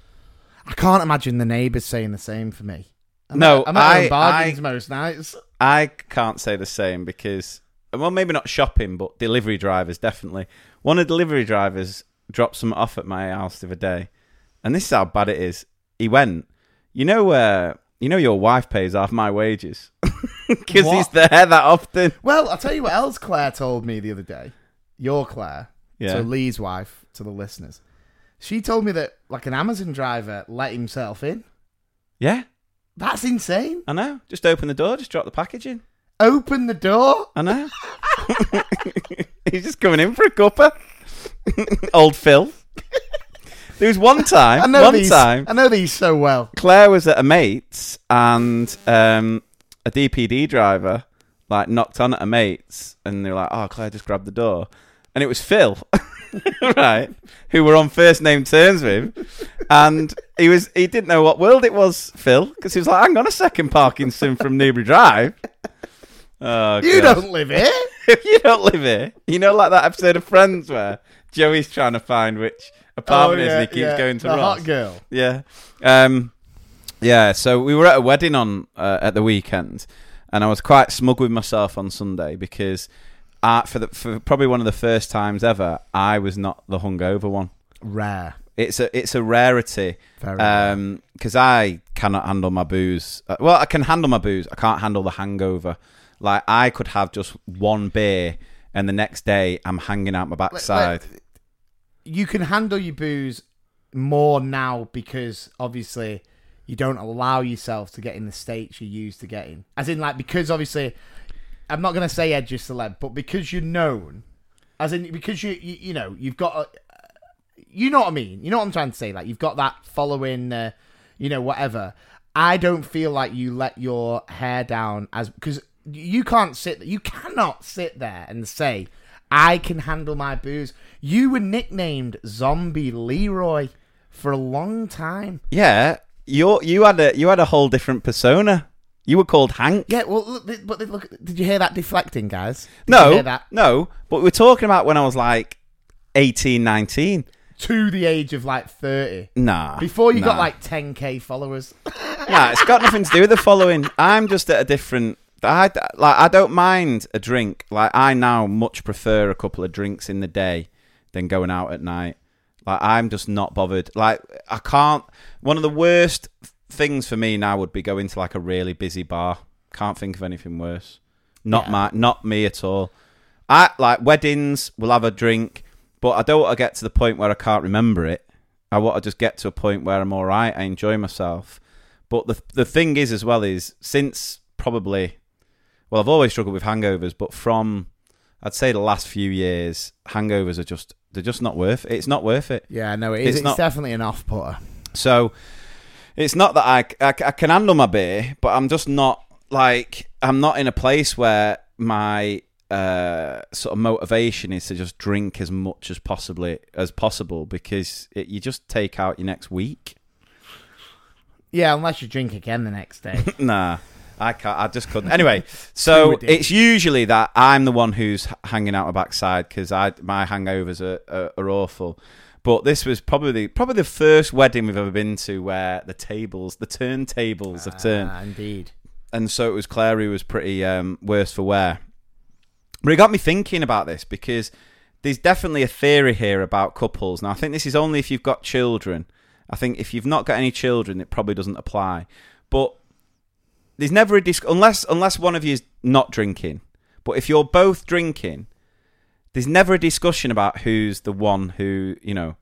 I can't imagine the neighbours saying the same for me. I'm No, at, I'm at I- bargains I- most nights. I can't say the same because, well, maybe not shopping, but delivery drivers definitely. One of the delivery drivers dropped some off at my house the other day, and this is how bad it is. He went, you know, uh, you know, your wife pays half my wages because he's there that often. Well, I'll tell you what else Claire told me the other day. Your Claire. Yeah. So Lee's wife, to the listeners. She told me that like an Amazon driver let himself in. Yeah, That's insane. I know. Just open the door, just drop the package in. Open the door. I know. He's just coming in for a cuppa. Old Phil. There was one time, I know one these. time, I know these so well. Claire was at a mate's and um, a DPD driver like knocked on at a mate's and they were like, "Oh, Claire just grabbed the door," and it was Phil, right, who were on first name terms with, and he was he didn't know what world it was, Phil, because he was like, "Hang on a second, Parkinson from Newbury Drive." Oh, You God. don't live here. you don't live here, you know, like that episode of Friends where Joey's trying to find which apartment is, and he keeps Oh, yeah. going to the Ross. hot girl. Yeah, um, yeah. So we were at a wedding on uh, at the weekend, and I was quite smug with myself on Sunday because uh, for the for probably one of the first times ever, I was not the hungover one. Rare. It's a it's a rarity because I cannot handle my booze. Uh, well, I can handle my booze. I can't handle the hangover. Like I could have just one beer, and the next day I'm hanging out my backside. You can handle your booze more now because obviously you don't allow yourself to get in the states you used to get in. As in, like, because obviously, I'm not going to say edge your celeb, but because you're known, as in, because you, you, you know, you've got a, you know what I mean. You know what I'm trying to say. Like you've got that following, uh, you know, whatever. I don't feel like you let your hair down as because you can't sit. You cannot sit there and say I can handle my booze. You were nicknamed Zombie Leroy for a long time. Yeah, you you had a you had a whole different persona. You were called Hank. Yeah, well, look, but look, did you hear that deflecting, guys? Did you No, hear that no, but we're talking about when I was like 18, 19. to the age of like thirty. Nah. Before you got like 10k followers. Nah, it's got nothing to do with the following. I'm just at a different. I like. I don't mind a drink. Like I now much prefer a couple of drinks in the day than going out at night. Like I'm just not bothered. Like I can't. One of the worst things for me now would be going to like a really busy bar. Can't think of anything worse. Not Yeah. my. Not me at all. I like weddings. We'll have a drink, but I don't want to get to the point where I can't remember it. I want to just get to a point where I'm all right. I enjoy myself. But the the thing is as well is since probably, well, I've always struggled with hangovers, but from I'd say the last few years, hangovers are just they're just not worth. it. It's not worth it. Yeah, no, it is. It's It's, not- definitely an off putter. So it's not that I, I, I can handle my beer, but I'm just not like I'm not in a place where my uh, sort of motivation is to just drink as much as possibly as possible because it, you just take out your next week. Yeah, unless you drink again the next day. Nah, I can't. I just couldn't. Anyway, so it's usually that I'm the one who's hanging out my backside because I my hangovers are, are are awful. But this was probably probably the first wedding we've ever been to where the tables, the turntables have turned, Ah, indeed. and so it was Claire who was pretty um, worse for wear. But it got me thinking about this because there's definitely a theory here about couples. Now, I think this is only if you've got children. I think if you've not got any children, it probably doesn't apply. But there's never a disc unless unless one of you is not drinking. But if you're both drinking, there's never a discussion about who's the one who you know.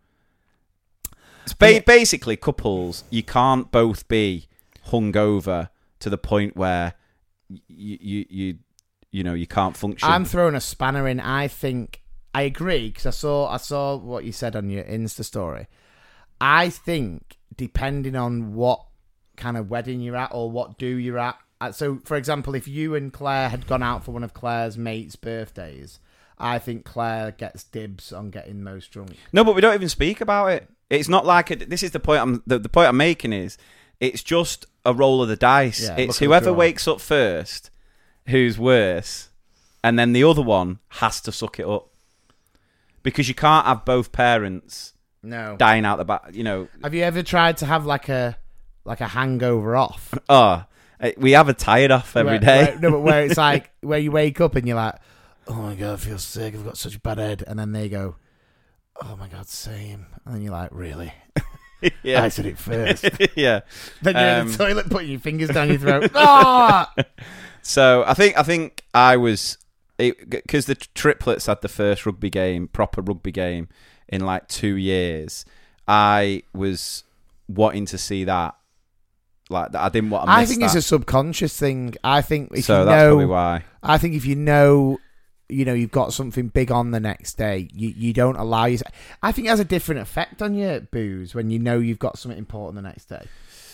It's ba- basically couples. You can't both be hungover to the point where you you you you know you can't function. I'm throwing a spanner in. I think I agree because I saw I saw what you said on your Insta story. I think depending on what kind of wedding you're at or what do you're at. uh, So, for example, if you and Claire had gone out for one of Claire's mates' birthdays, I think Claire gets dibs on getting most drunk. No, but we don't even speak about it. It's not like it, this is the point. I'm the, the point I'm making is it's just a roll of the dice. Yeah, it's whoever wakes up first who's worse, and then the other one has to suck it up because you can't have both parents No. dying out the back. You know, Have you ever tried to have like a like a hangover off oh, eh, we have a tired off every where, day. where- no, but where it's like where you wake up and you're like, oh my god, I feel sick. I've got such a bad head, and then they go, oh my god, same, and then you're like, really? yeah, I said it first. yeah. then you're in Um, the toilet, putting your fingers down your throat. ah! So I think I think I was because the triplets had the first rugby game, proper rugby game, in like two years. I was wanting to see that. Like I didn't want to. I think that. it's a subconscious thing. I think if so you that's know, probably why. I think if you know, you know, you've got something big on the next day, you, you don't allow yourself I think it has a different effect on your booze when you know you've got something important the next day.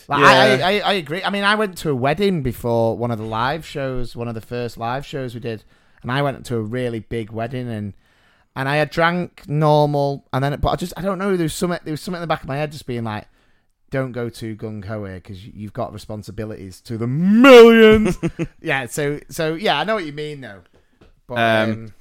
Like, I, Yeah. I, I, I agree. I mean, I went to a wedding before one of the live shows, one of the first live shows we did, and I went to a really big wedding and. And I had drank normal, and then but I just I don't know. There was something there was something in the back of my head just being like, don't go too gung ho here because you've got responsibilities to the millions. yeah, so so yeah, I know what you mean though. But Um, um,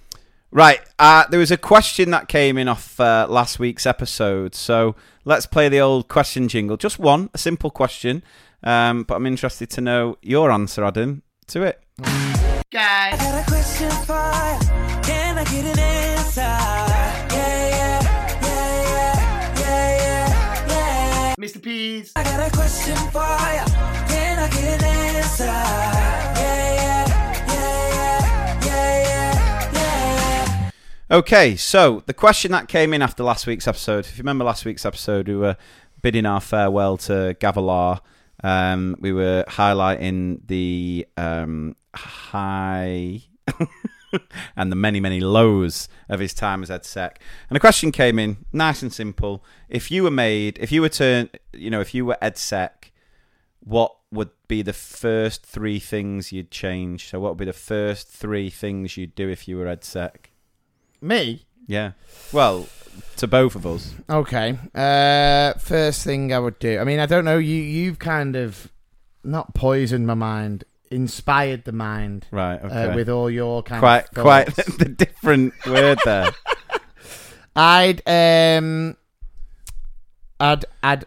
Right. Uh, there was a question that came in off uh, last week's episode. So let's play the old question jingle. Just one, a simple question. Um, but I'm interested to know your answer, Adam, to it. guys, got a question for. Can I get an answer? Yeah, yeah, yeah, yeah, yeah, yeah, yeah. Mr. P's. I got a question for ya. Can I get an answer? Yeah, yeah, yeah, Okay, so the question that came in after last week's episode, if you remember last week's episode, we were bidding our farewell to Gavilar. Um, we were highlighting the um, high. and the many, many lows of his time as EdSec. And the question came in nice and simple. If you were made, if you were turned, you know, if you were EdSec, what would be the first three things you'd change? So, what would be the first three things you'd do if you were EdSec? Me? Yeah. Well, to both of us. Okay. Uh, first thing I would do. I mean, I don't know. You you've kind of not poisoned my mind, inspired the mind. Right. Okay. Uh, with all your kind quite, of quite the different word there. I'd um, I'd I'd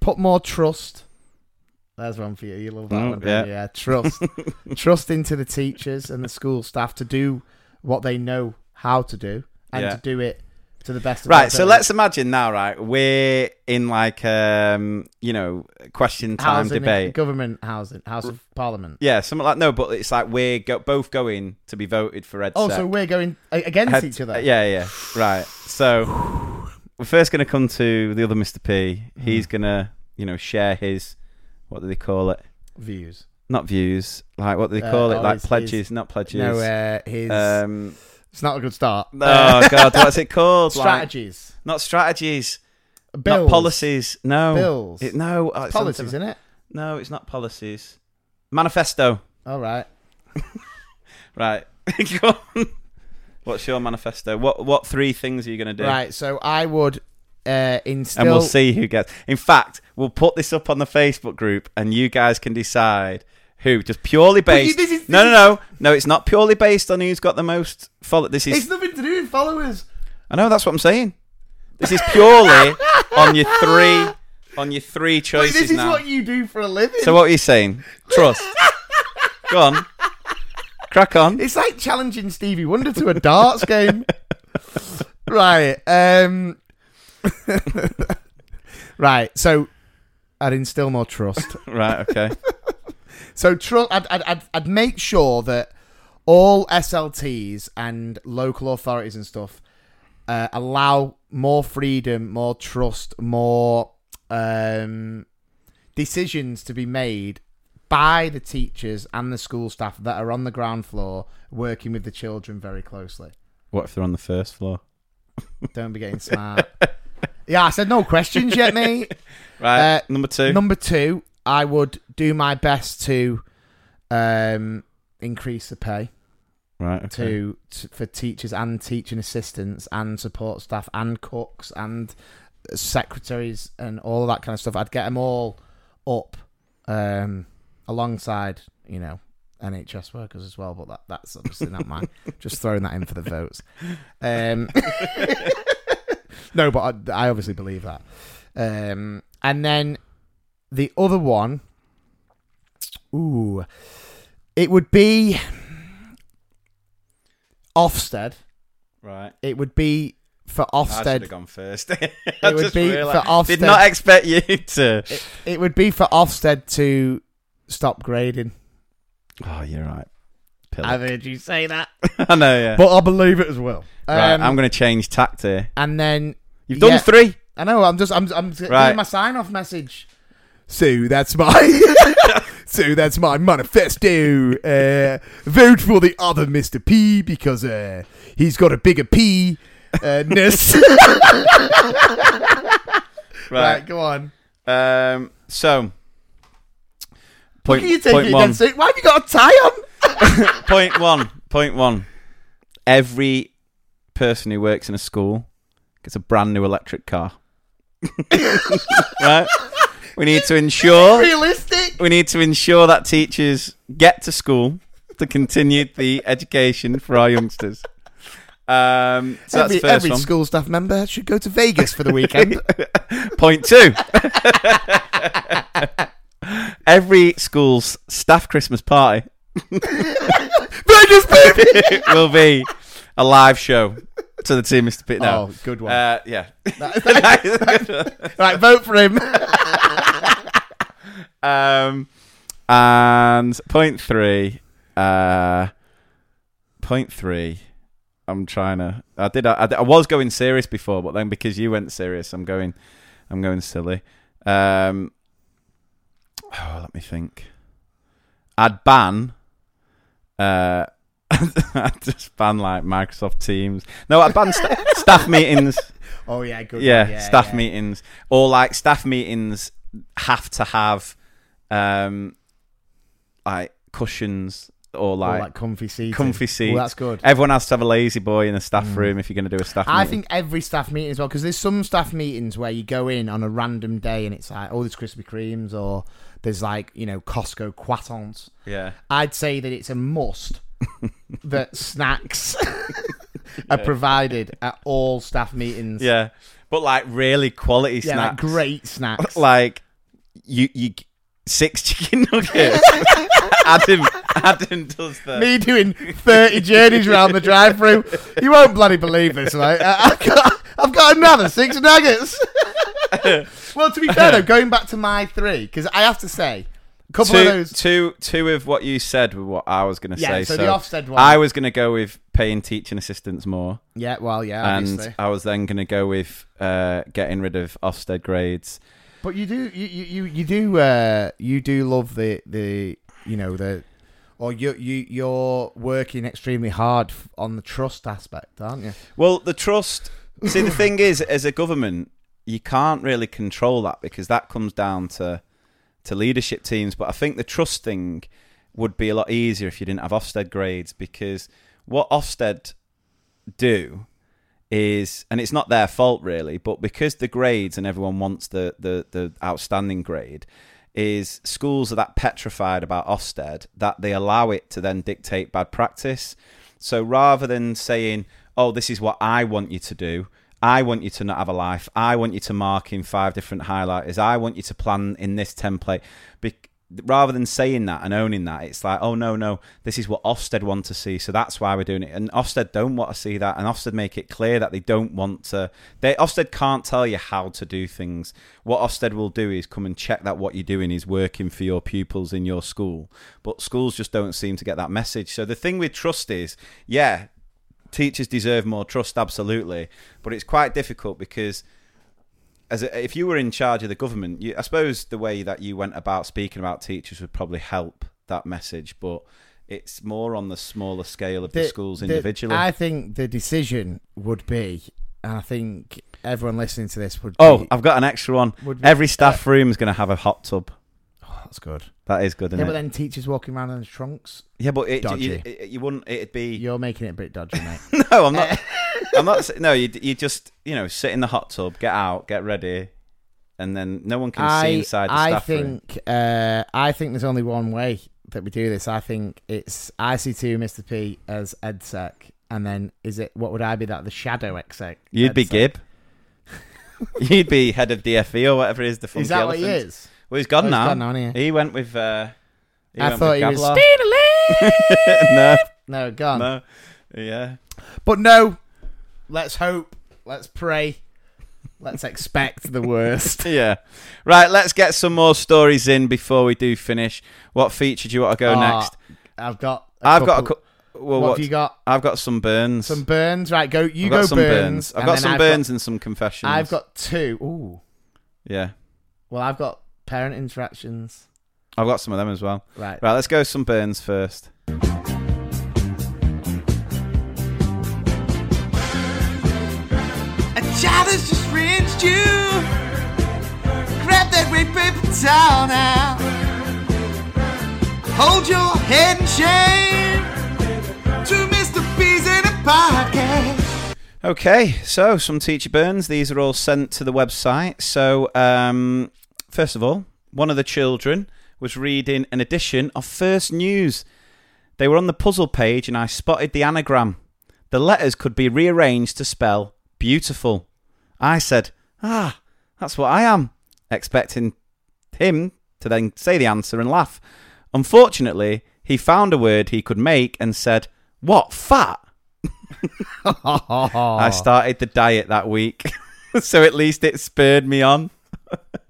put more trust. There's one for you. You love that Mm, one, yeah. yeah. Trust, trust into the teachers and the school staff to do what they know how to do and Yeah. to do it to the best. of Right, so let's imagine now, right? We're in like um, you know, question time Housing, debate. government housing, House of Parliament. Yeah, something like no, but it's like we're go- both going to be voted for Ed. Oh, so we're going against each other. Yeah, yeah, right. So we're first going to come to the other Mr. P. He's Hmm. going to, you know, share his what do they call it? Views. Not views. Like what do they Uh, call it? oh, Like his- pledges, his- not pledges. No, uh, his. um, it's not a good start. oh God, what's it called? Like- Strategies. not strategies. Bills. Not policies. No. Bills. It, no. oh, it's Policies, isn't it? No, it's not policies. Manifesto. All right. Right. Go on. What's your manifesto? What what three things are you going to do? Right. So I would uh, instill. And we'll see who gets. In fact, we'll put this up on the Facebook group, and you guys can decide who. Just purely you- based. is- no, no, no, no. It's not purely based on who's got the most follow. This is. It's nothing to do with followers. I know that's what I'm saying. This is purely on your three on your three Wait, choices this is now. what you do for a living. So what are you saying? Trust. Go on. Crack on. It's like challenging Stevie Wonder to a darts game. right. Um. right. So I'd instill more trust. Right. Okay. So tr- I'd, I'd, I'd, I'd make sure that all SLTs and local authorities and stuff uh, allow more freedom, more trust, more um, decisions to be made by the teachers and the school staff that are on the ground floor working with the children very closely. What if they're on the first floor? Don't be getting smart. yeah, I said no questions yet, mate. Right. Uh, number two. Number two, I would do my best to um, increase the pay right. Okay. to, to for teachers and teaching assistants and support staff and cooks and secretaries and all of that kind of stuff. I'd get them all up um, alongside, you know, NHS workers as well. But that, that's obviously not mine. Just throwing that in for the votes. Um, no, but I, I obviously believe that. Um, and then the other one, ooh, it would be Ofsted. Right. It would be for I should Ofsted. have gone first. It would be realised- for Ofsted. Did not expect you to. It would be for Ofsted to stop grading. Oh, you're right. I've heard you say that, I know. Yeah. but I believe it as well. right. Um, I'm going to change tact here. and then You've done yeah, three. I know. I'm just. I'm. I'm Right. my sign off message. So that's my. so that's my manifesto. Uh, vote for the other Mr. P because uh, he's got a bigger P. Uh, ness. right. Right. go on. Um. So. Point, you taking point one. Why have you got a tie on? point one. Point one. Every person who works in a school gets a brand new electric car. right. We need to ensure. Realistic. we need to ensure that teachers get to school to continue the education for our youngsters. Um, so every that's the first every school staff member should go to Vegas for the weekend. Point two. Every school's staff Christmas party Vegas, baby. will be a live show to the team, Mr. Pitt. now. Oh, good one. Uh, yeah. right, vote for him. um, and point three. Uh, point three. I'm trying to. I did. I, I was going serious before, but then because you went serious, I'm going. I'm going silly. Um, oh, let me think. I'd ban. Uh, I just ban like Microsoft Teams. No, I ban sta- staff meetings. Oh yeah, good. Yeah, one. staff yeah. meetings or like staff meetings have to have um like cushions or Or, like, like comfy seats. comfy seats. Oh, that's good. Everyone has to have a lazy boy in the staff room if you're going to do a staff I meeting. think every staff meeting as well, because there's some staff meetings where you go in on a random day and it's like, oh, there's Krispy Kremes or there's like, you know, Costco croissants. yeah. I'd say that it's a must that snacks are provided at all staff meetings. Yeah. But like really quality Yeah, like snacks. great snacks. Like you you six chicken nuggets. Adam Adam does that. Me doing 30 journeys around the drive through. You won't bloody believe this, right? I- I've got, I've got another six nuggets. well, to be fair, though, going back to my three, because I have to say, couple of two, those. two, two of what you said were what I was going to Yeah, say. so the Ofsted one- I was going to go with paying teaching assistants more, Yeah, well, yeah, and obviously. I was then going to go with uh, getting rid of Ofsted grades. But you do, you you you, you do, uh, you do love the the you know the, or you you you're working extremely hard on the trust aspect, aren't you? Well, the trust. See, the thing is, as a government, you can't really control that because that comes down to to leadership teams. But I think the trust thing would be a lot easier if you didn't have Ofsted grades because what Ofsted do is, and it's not their fault really, but because the grades and everyone wants the the, the outstanding grade. Is schools are that petrified about Ofsted that they allow it to then dictate bad practice. So rather than saying, "Oh, this is what I want you to do," I want you to not have a life. I want you to mark in five different highlighters. I want you to plan in this template. Be- rather than saying that and owning that, it's like, oh no, no, this is what Ofsted want to see, so that's why we're doing it. And Ofsted don't want to see that, and Ofsted make it clear that they don't want to. They Ofsted can't tell you how to do things. What Ofsted will do is come and check that what you're doing is working for your pupils in your school. But schools just don't seem to get that message. So the thing with trust is, yeah, teachers deserve more trust, absolutely, but it's quite difficult because as a, if you were in charge of the government, you, I suppose the way that you went about speaking about teachers would probably help that message, but it's more on the smaller scale of the, schools individually. I think the decision would be, and I think everyone listening to this would. oh, be, I've got an extra one. Every staff uh, room is going to have a hot tub. That's good. That is good, isn't Yeah, it? but then teachers walking around in trunks, yeah, but it, Dodgy. you, it- you wouldn't. It'd be you're making it a bit dodgy, mate. no. I'm not. I'm not. s- No, you you just you know sit in the hot tub, get out, get ready, and then no one can see I, inside the I staff room. think uh, I think there's only one way that we do this. I think it's IC2 Mr. P as EdSec, and then is it what would I be that the shadow exec? You'd be EdSec? Gib. You'd be head of DFE or whatever it is. The funky Is that what he elephant. is? Well, he's gone Oh, he's now. gone now, hasn't he? He went with. Uh, he I went thought with he was Gablar. No, no, gone. no, yeah. But no, let's hope. Let's pray. Let's expect the worst. Yeah. Right, let's get some more stories in before we do finish. What feature do you want to go Oh, next? I've got. i I've got a cou- well, what, what have you got? I've got some burns. Some burns, right? Go. You I've go got some burns. I've and got then some I've burns and some confessions. I've got two. Ooh. yeah. Well, I've got parent interactions. I've got some of them as well. Right. Right, let's go some burns first. A child has just rinsed you. Grab that red paper towel now. Hold your head in shame. Two Mr. P's in a podcast. Okay, so some teacher burns. These are all sent to the website. So, um, first of all, one of the children was reading an edition of First News. They were on the puzzle page, and I spotted the anagram. The letters could be rearranged to spell beautiful. I said, Ah, that's what I am, expecting him to then say the answer and laugh. Unfortunately, he found a word he could make and said, What, fat? I started the diet that week, so at least it spurred me on.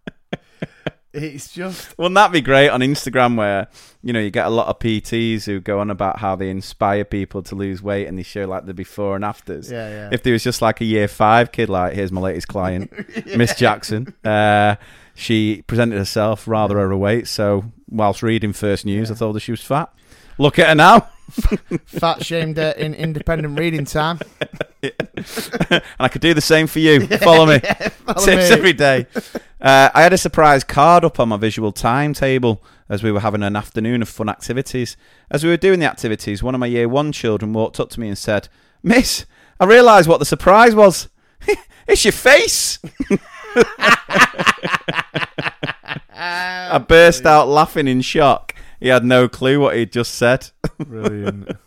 It's just. Wouldn't that be great on Instagram where, you know, you get a lot of PTs who go on about how they inspire people to lose weight and they show like the before and afters. Yeah, yeah. If there was just like a year five kid, like, here's my latest client, Miss Jackson. Uh, she presented herself rather overweight, so whilst reading first news, I told her she was fat. Look at her now. Fat shamed her in independent reading time. and I could do the same for you. Follow me. follow Tips me. every day. Uh, I had a surprise card up on my visual timetable as we were having an afternoon of fun activities. As we were doing the activities, one of my year one children walked up to me and said, Miss, I realised what the surprise was. it's your face. I burst out laughing in shock. He had no clue what he'd just said. Brilliant.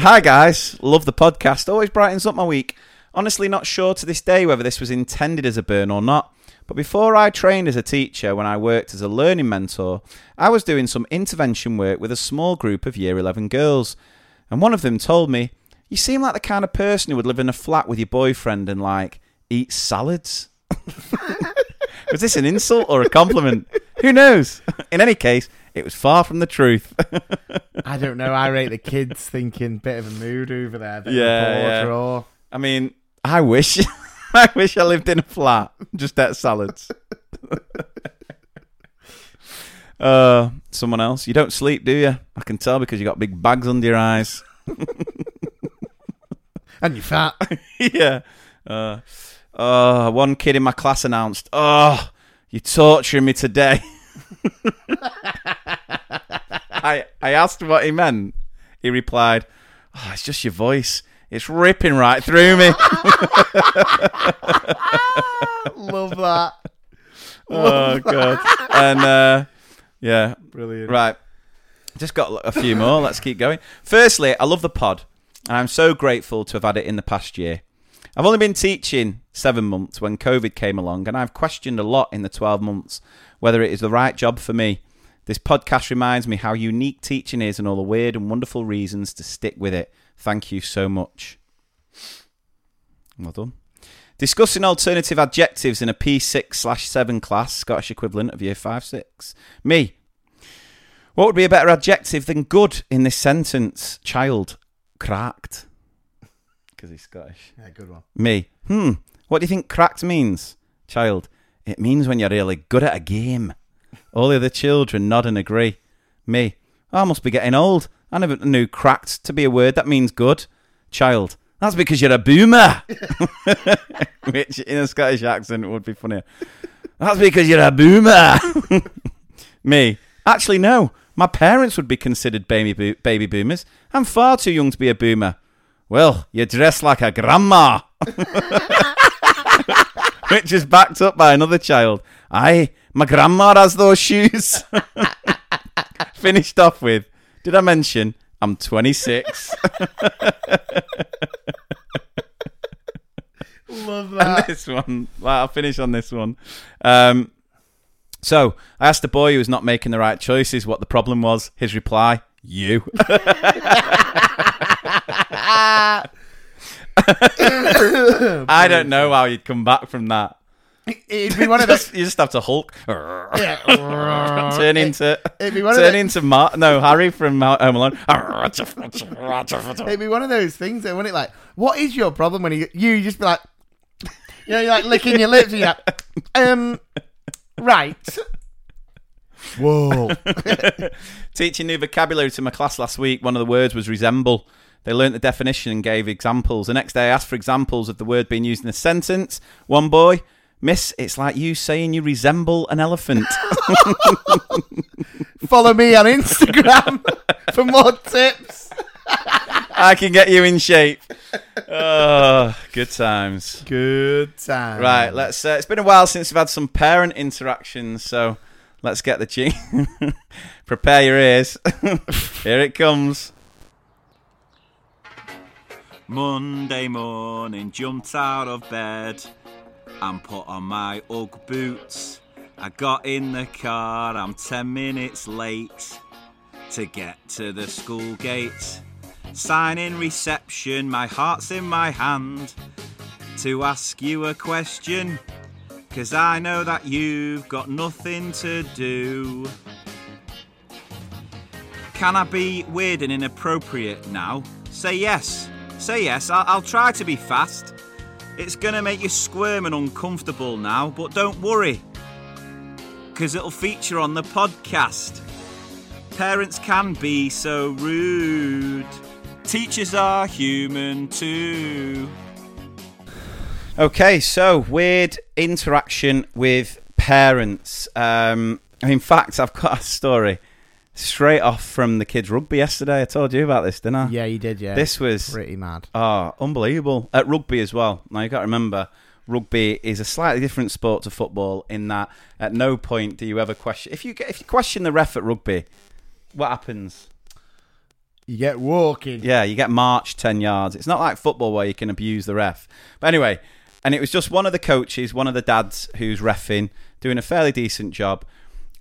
Hi guys, love the podcast. Always brightens up my week. Honestly, not sure to this day whether this was intended as a burn or not. But before I trained as a teacher, when I worked as a learning mentor, I was doing some intervention work with a small group of year 11 girls. And one of them told me, You seem like the kind of person who would live in a flat with your boyfriend and, like, eat salads. was this an insult or a compliment? Who knows? In any case, it was far from the truth. I don't know. I rate the kids thinking bit of a mood over there. Yeah, yeah. draw. I mean, I wish, I wish I lived in a flat, just ate salads. uh, someone else. You don't sleep, do you? I can tell because you got big bags under your eyes. And you're fat. yeah. Uh, uh, one kid in my class announced, "Oh, you're torturing me today." I I asked what he meant. He replied, "Oh, it's just your voice. It's ripping right through me." Love that. oh god. And uh, yeah, Brilliant. right. Just got a few more. Let's keep going. Firstly, I love the pod, and I'm so grateful to have had it in the past year. I've only been teaching seven months when COVID came along, and I've questioned a lot in the 12 months whether it is the right job for me. This podcast reminds me how unique teaching is and all the weird and wonderful reasons to stick with it. Thank you so much. Well done. Discussing alternative adjectives in a P6 slash 7 class, Scottish equivalent of year 5 6. Me. What would be a better adjective than good in this sentence? Child. Cracked. Because he's Scottish. Yeah, good one. Me. Hmm. What do you think cracked means? Child. It means when you're really good at a game. All the other children nod and agree. Me. I must be getting old. I never knew cracked to be a word that means good. Child. That's because you're a boomer. Which in a Scottish accent would be funnier. That's because you're a boomer. Me. Actually, no. My parents would be considered baby, bo- baby boomers. I'm far too young to be a boomer. Well, you dress like a grandma. Which is backed up by another child. Aye, my grandma has those shoes. Finished off with, did I mention I'm 26? Love and that. this one, well, I'll finish on this one. Um, so I asked the boy who was not making the right choices what the problem was. His reply, you. I don't know how you'd come back from that. It'd be one of those. you just have to Hulk. Yeah. turn into it'd be one of turn the- into Mar- no Harry from Home Alone. It'd be one of those things, though, wouldn't it? Like, what is your problem when you you just be like, you know, you're like licking your lips and you're like, um, right. Whoa. Teaching new vocabulary to my class last week. One of the words was resemble. They learnt the definition and gave examples. The next day, I asked for examples of the word being used in a sentence. One boy, Miss, it's like you saying you resemble an elephant. Follow me on Instagram for more tips. I can get you in shape. Oh, good times. Good times. Right, let's. Uh, it's been a while since we've had some parent interactions, so let's get the ching. Prepare your ears. Here it comes. Monday morning, jumped out of bed and put on my Ugg boots. I got in the car, I'm 10 minutes late to get to the school gate. Sign in reception, my heart's in my hand to ask you a question. Cause I know that you've got nothing to do. Can I be weird and inappropriate now? Say yes. Say yes. I'll, I'll try to be fast. It's gonna make you squirm and uncomfortable now, but don't worry. Because it'll feature on the podcast. Parents can be so rude. Teachers are human too. Okay, so weird interaction with parents. Um, in fact, I've got a story straight off from the kids' rugby yesterday. I told you about this, didn't I? Yeah, you did. Yeah, This was pretty mad. Oh, unbelievable. At rugby as well. Now, you got to remember, rugby is a slightly different sport to football in that at no point do you ever question. If you, get, if you question the ref at rugby, what happens? You get walking. Yeah, you get marched 10 yards. It's not like football where you can abuse the ref. But anyway, and it was just one of the coaches, one of the dads who's refing, doing a fairly decent job.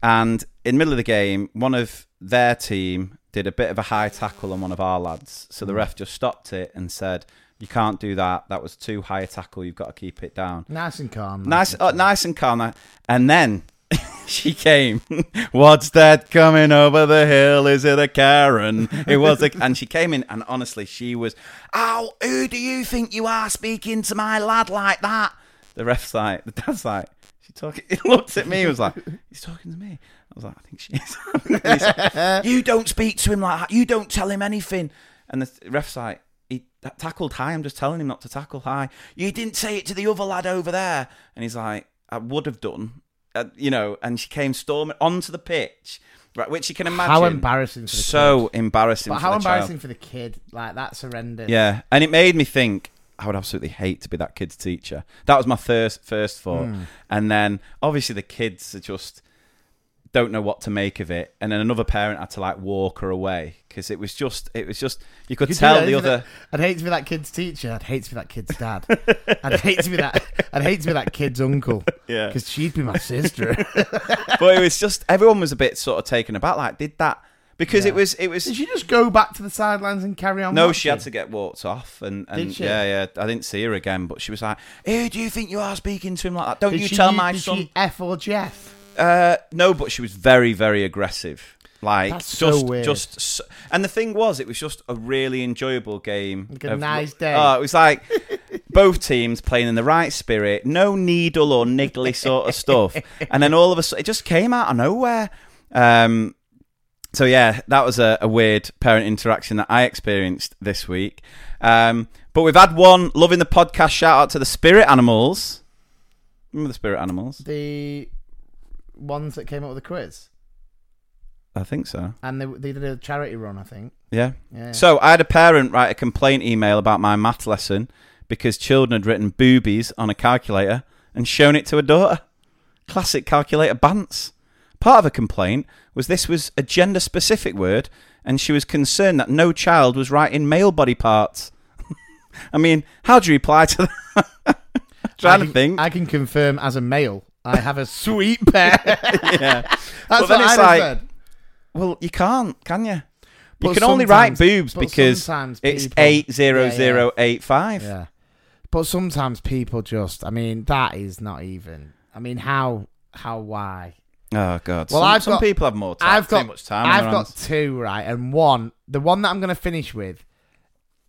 And in the middle of the game, one of their team did a bit of a high tackle on one of our lads. So the hmm. ref just stopped it and said, You can't do that. That was too high a tackle. You've got to keep it down. Nice and calm. Nice, oh, nice and calm. And then she came. What's that coming over the hill? Is it a Karen? It was a, and she came in, and honestly, she was. Oh, who do you think you are speaking to my lad like that? The ref's like, the dad's like, she talking. He looked at me. He was like, he's talking to me. I was like, I think she is. Like, you don't speak to him like that. You don't tell him anything. And the ref's like, he tackled high. I'm just telling him not to tackle high. You didn't say it to the other lad over there. And he's like, I would have done, uh, you know. And she came storming onto the pitch, right, which you can imagine. How embarrassing for the so embarrassing. But for how the embarrassing child. for the kid? Like that's horrendous. Yeah, and it made me think. I would absolutely hate to be that kid's teacher. That was my first first thought, Hmm. and then obviously the kids are just don't know what to make of it, and then another parent had to like walk her away because it was just it was just you could You do tell that, the other. it? I'd hate to be that kid's teacher. I'd hate to be that kid's dad. I'd hate to be that. I'd hate to be that kid's uncle. Yeah. because she'd be my sister. but it was just everyone was a bit sort of taken aback. Like, did that because it was it was. Did she just go back to the sidelines and carry on? No, she had to get walked off, and, and Did she? yeah, yeah. I didn't see her again, but she was like, "Who do you think you are speaking to him like that? Don't Did you tell my son." F or Jeff? Uh, no, but she was very, very aggressive. Like That's so just, weird. just, s- and the thing was, it was just a really enjoyable game. Like a of- nice day. Oh, it was like both teams playing in the right spirit, no needle or niggly sort of stuff, and then all of a sudden, it just came out of nowhere. Um, so yeah, that was a, a weird parent interaction that I experienced this week. Um, but we've had one loving the podcast. Shout out to the spirit animals. Remember the spirit animals? The ones that came up with the quiz, I think so. and they they did a charity run. I think. Yeah. Yeah. So I had a parent write a complaint email about my math lesson because children had written boobies on a calculator and shown it to a daughter. Classic calculator bants. Part of her complaint was this was a gender specific word and she was concerned that no child was writing male body parts. I mean, how do you reply to that? Trying I to think. I can confirm as a male, I have a sweet pair. yeah. That's But then what I'd like- said. Well, you can't, can you? You can only write boobs because it's eight zero zero eight five. Yeah. But sometimes people just, I mean, that is not even. I mean, how, how, why? Oh god. Well, some, I've some got- people have more time. I've got too much time. I've got hands. two right, and one, the one that I'm going to finish with,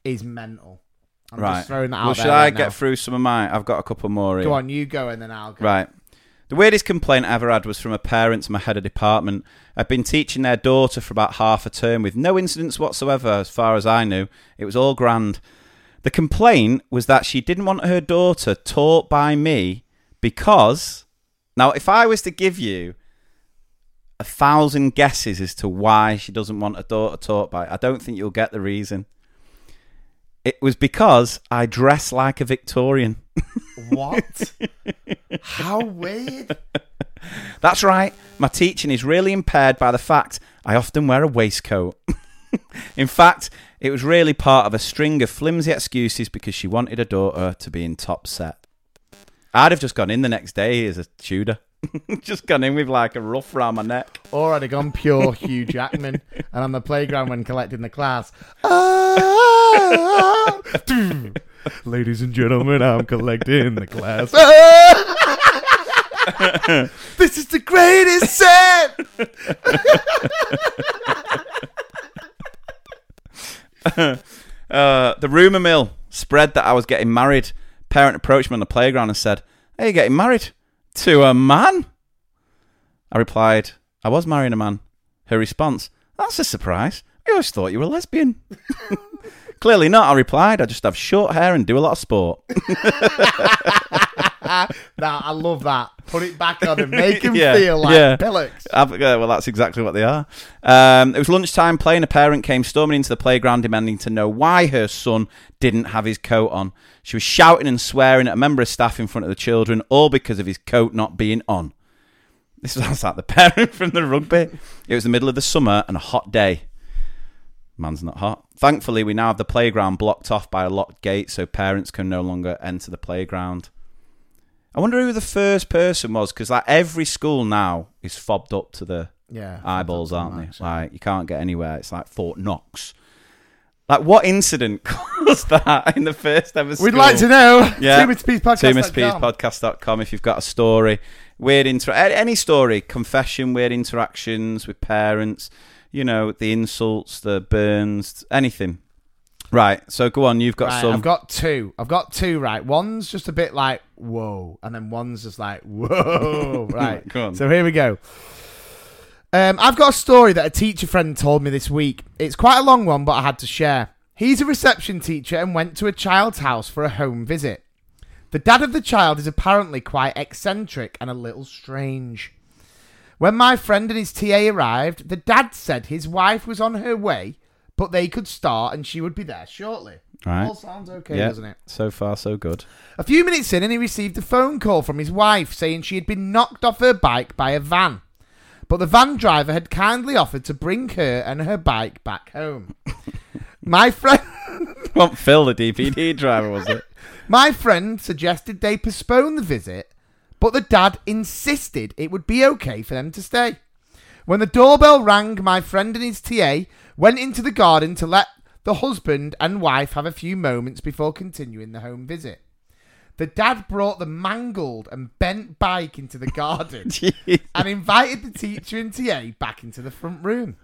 is mental. I'm right. just throwing that out well, there should I right get now. through some of mine? I've got a couple more. Here. Go on, you go, and then I'll go. Right. The weirdest complaint I ever had was from a parent to my head of department. I'd been teaching their daughter for about half a term with no incidents whatsoever, as far as I knew. It was all grand. The complaint was that she didn't want her daughter taught by me because. Now, if I was to give you a thousand guesses as to why she doesn't want a daughter taught by, I don't think you'll get the reason. It was because I dress like a Victorian. What? How weird. That's right. My teaching is really impaired by the fact I often wear a waistcoat. in fact, it was really part of a string of flimsy excuses because she wanted her daughter to be in top set. I'd have just gone in the next day as a Tudor. just gone in with like a ruff round my neck. Or I'd have gone pure Hugh Jackman, and on the playground when collecting the class. "Ah, Ladies and gentlemen, I'm collecting the class. this is the greatest set. Uh, the rumour mill spread that I was getting married. Parent approached me on the playground and said, Are you getting married? To a man? I replied, I was marrying a man. Her response, That's a surprise. I always thought you were a lesbian. Clearly not, I replied. I just have short hair and do a lot of sport. Nah, I love that. Put it back on and make him Yeah, feel like yeah. Billocks. I've- uh, well, that's exactly what they are. Um, it was lunchtime play, and a parent came storming into the playground demanding to know why her son didn't have his coat on. She was shouting and swearing at a member of staff in front of the children, all because of his coat not being on. This sounds like the parent from the rugby. It was the middle of the summer and a hot day. Man's not hot. Thankfully, we now have the playground blocked off by a locked gate so parents can no longer enter the playground. I wonder who the first person was because like every school now is fobbed up to the Yeah. eyeballs, aren't they? Like you can't get anywhere. It's like Fort Knox. Like what incident caused that in the first ever? School? We'd like to know. Yeah. Two Mr. P's podcast. Two Mr. P's podcast.com if you've got a story. Weird inter any story, confession, weird interactions with parents, you know, the insults, the burns, anything. Right, so go on, you've got Right, some. I've got two. I've got two. Right, one's just a bit like whoa, and then one's just like whoa. Right. So here we go. Um, I've got a story that a teacher friend told me this week. It's quite a long one, but I had to share. He's a reception teacher and went to a child's house for a home visit. The dad of the child is apparently quite eccentric and a little strange. When my friend and his TA arrived, the dad said his wife was on her way, but they could start and she would be there shortly. Right. All sounds okay, yeah, doesn't it? so far so good. A few minutes in, and he received a phone call from his wife saying she had been knocked off her bike by a van. But the van driver had kindly offered to bring her and her bike back home. My friend. What Phil, the DVD driver, was it? My friend suggested they postpone the visit, but the dad insisted it would be okay for them to stay. When the doorbell rang, my friend and his TA went into the garden to let the husband and wife have a few moments before continuing the home visit. The dad brought the mangled and bent bike into the garden and invited the teacher and TA back into the front room.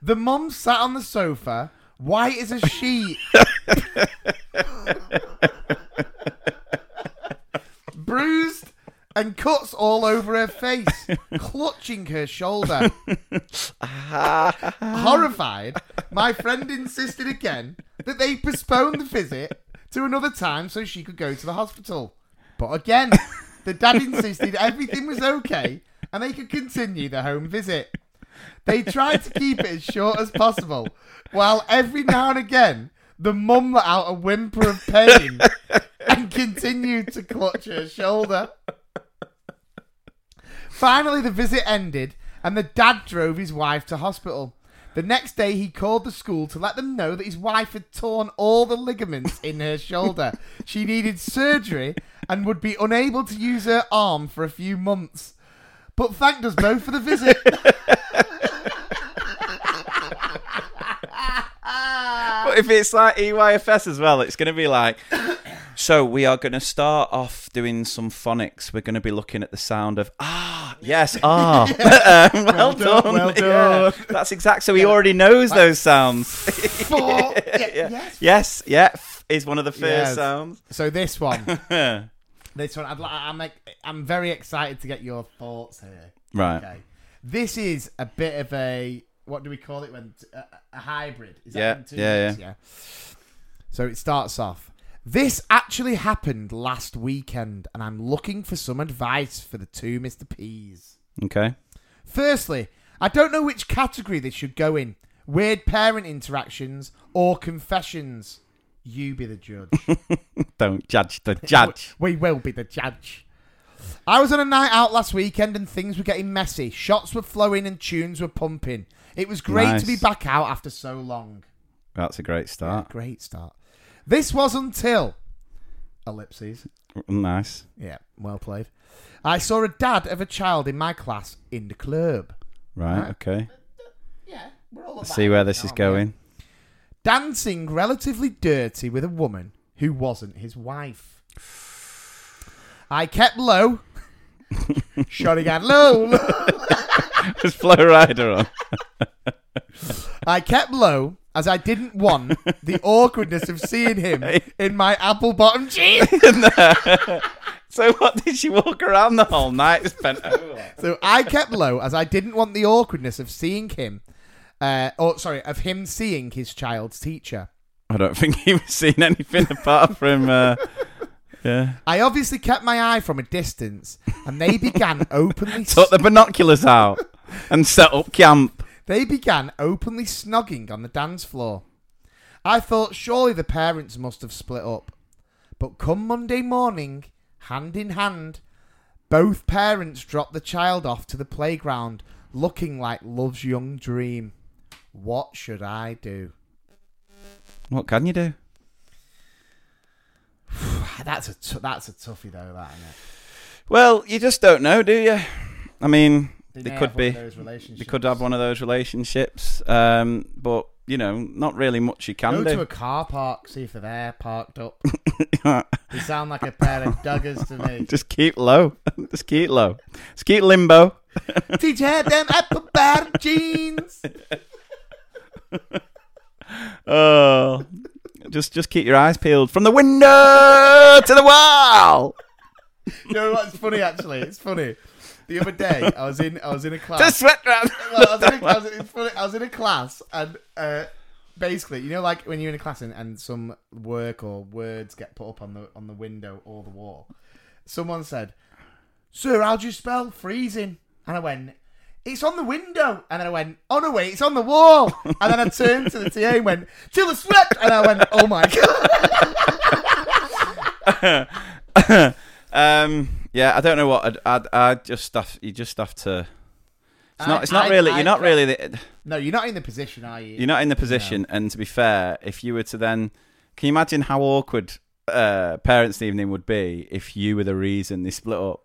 The mom sat on the sofa, white as a sheet, bruised and cuts all over her face, clutching her shoulder. Horrified, my friend insisted again that they postpone the visit to another time so she could go to the hospital. But again, the dad insisted everything was okay and they could continue the home visit. They tried to keep it as short as possible, while every now and again the mum let out a whimper of pain and continued to clutch her shoulder. Finally, the visit ended, and the dad drove his wife to hospital. The next day, he called the school to let them know that his wife had torn all the ligaments in her shoulder. She needed surgery and would be unable to use her arm for a few months. But thanked us both for the visit. But if it's like EYFS as well, it's going to be like. So we are going to start off doing some phonics. We're going to be looking at the sound of ah, yes, ah. Um, well, done, done. well Yeah. done. That's exact. So he already knows those sounds. Four- yeah, yes. yes, yeah, is one of the first Yes. sounds. So this one, this one, I'd, I'm like, I'm very excited to get your thoughts here. Right. Okay, this is a bit of a what do we call it when a, a hybrid? Is Yeah, yeah, words? yeah. So it starts off. This actually happened last weekend, and I'm looking for some advice for the two Mr. P's. Okay. Firstly, I don't know which category this should go in weird parent interactions or confessions. You be the judge. Don't judge the judge. We will be the judge. I was on a night out last weekend and things were getting messy. Shots were flowing and tunes were pumping. It was great Nice. to be back out after so long. That's a great start. Great start. This was until. Ellipses. Nice. Yeah, well played. I saw a dad of a child in my class in the club. Right. Okay. Yeah, we're all See where this is going. dancing relatively dirty with a woman who wasn't his wife. I kept low. Shot again low. There's Flo Rida on. I kept low as I didn't want the awkwardness of seeing him in my apple bottom jeans. So what did she walk around the whole night? Just bent over. So I kept low as I didn't want the awkwardness of seeing him Uh, oh, sorry, of him seeing his child's teacher. I don't think he was seeing anything apart from. Uh, yeah. I obviously kept my eye from a distance, and they began openly. Took the binoculars out and set up camp. They began openly snogging on the dance floor. I thought surely the parents must have split up. But come Monday morning, hand in hand, both parents dropped the child off to the playground looking like love's young dream. What should I do? What can you do? That's a t- that's a toughie though, that isn't it? Well, you just don't know, do you? I mean, They they could be. They could have one of those relationships, um, but you know, not really much you can Go do. to a car park, see if they're there, parked up. They sound like a pair of duggers to me. just keep low. just keep low. Just keep limbo. Teach her them apple bottom jeans. Oh, just just keep your eyes peeled from the window to the wall. You know what's funny? Actually, it's funny. The other day, I was in I was in a class. The sweat round. well, I was, in a, I, was, funny, I was in a class and uh, basically, you know, like when you're in a class and, and some work or words get put up on the on the window or the wall. Someone said, "Sir, how do you spell freezing?" And I went, "It's on the window." And then I went, "Oh no, wait, it's on the wall." And then I turned to the TA and went, "Till the sweat." And I went, "Oh my god." um, yeah, I don't know what. I'd, I'd, I'd just have. You just have to. It's not. I- It's not I- really. I You're not really. The, No, you're not in the position, are you? You're not in the position, and to be fair, if you were to then, can you imagine how awkward uh, parents' evening would be if you were the reason they split up?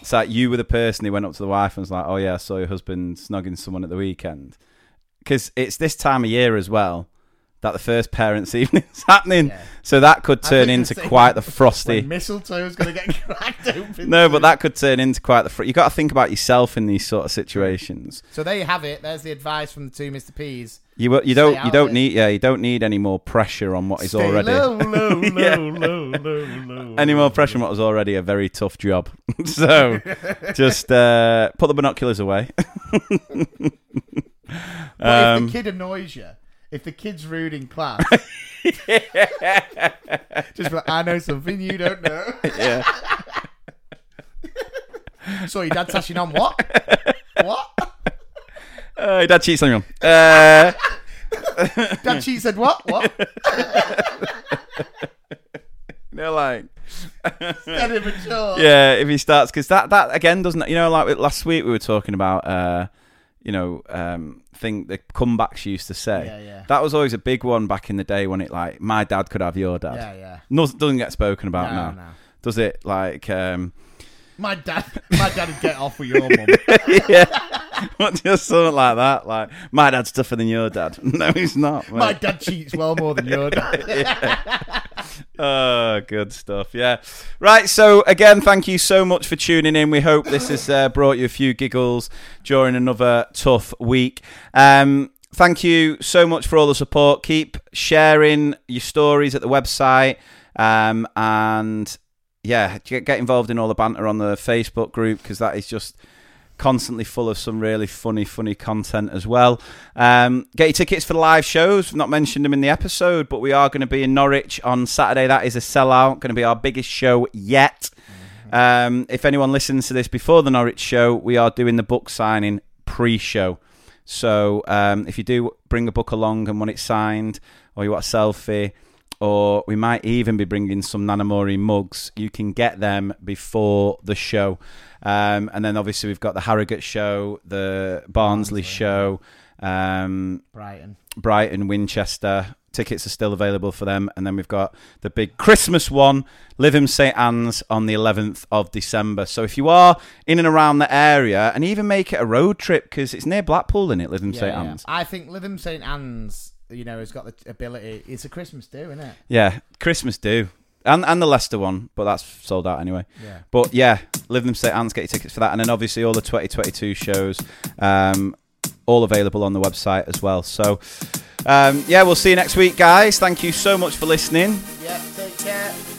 It's like you were the person who went up to the wife and was like, "Oh yeah, I saw your husband snogging someone at the weekend," because it's this time of year as well that the first parents' evening's happening. Yeah. So that could turn into quite the frosty. Mistletoe is going to get cracked open. No, but that could turn into quite the. Fr- you got to think about yourself in these sort of situations. So there you have it. There's the advice from the two Mr. P's. You you don't you don't need yeah you don't need any more pressure on what is Stay already low, low, low, Yeah. low, any more pressure on what was already a very tough job. so just uh, put the binoculars away. But Um, if the kid annoys you, if the kid's rude in class, just like, I know something you don't know. yeah. so your dad's ashing on what? What? Uh, your dad cheats on you. Uh, Dad she said what? What? know, like yeah, if he starts because that that again doesn't you know like last week we were talking about uh, you know um, thing the comebacks used to say. Yeah, yeah. That was always a big one back in the day when it like my dad could have your dad. Yeah, yeah. No, doesn't get spoken about No, now. no. Does it? Like, um, My dad, my dad would get off with your mum. yeah, just something like that. Like, my dad's tougher than your dad. No, he's not. mate. My dad cheats well more than your dad. Oh, good stuff. Yeah. Right. So, again, thank you so much for tuning in. We hope this has uh, brought you a few giggles during another tough week. Um, thank you so much for all the support. Keep sharing your stories at the website. Um, and yeah, get, get involved in all the banter on the Facebook group because that is just constantly full of some really funny, funny content as well. Um, get your tickets for the live shows. We've not mentioned them in the episode, but we are going to be in Norwich on Saturday. That is a sellout. Going to be our biggest show yet. Um, if anyone listens to this before the Norwich show, we are doing the book signing pre-show. So um, if you do bring a book along and want it signed, or you want a selfie, or we might even be bringing some Nana Maureen mugs, you can get them before the show. Um, and then obviously we've got the Harrogate show, the Barnsley show, um, Brighton. Brighton, Winchester. Tickets are still available for them. And then we've got the big Christmas one, Lytham St Anne's, on the 11th of December. So if you are in and around the area, and even make it a road trip, because it's near Blackpool, isn't it, Lytham Yeah, St yeah. Anne's? I think Lytham St Anne's, you know, has got the ability. It's a Christmas do, isn't it? Yeah, Christmas do. And and the Leicester one, but that's sold out anyway. Yeah. But yeah, Lytham St Anne's, get your tickets for that. And then obviously all the 2022 shows, um, all available on the website as well. So um, yeah, we'll see you next week, guys. Thank you so much for listening. Yeah, take care.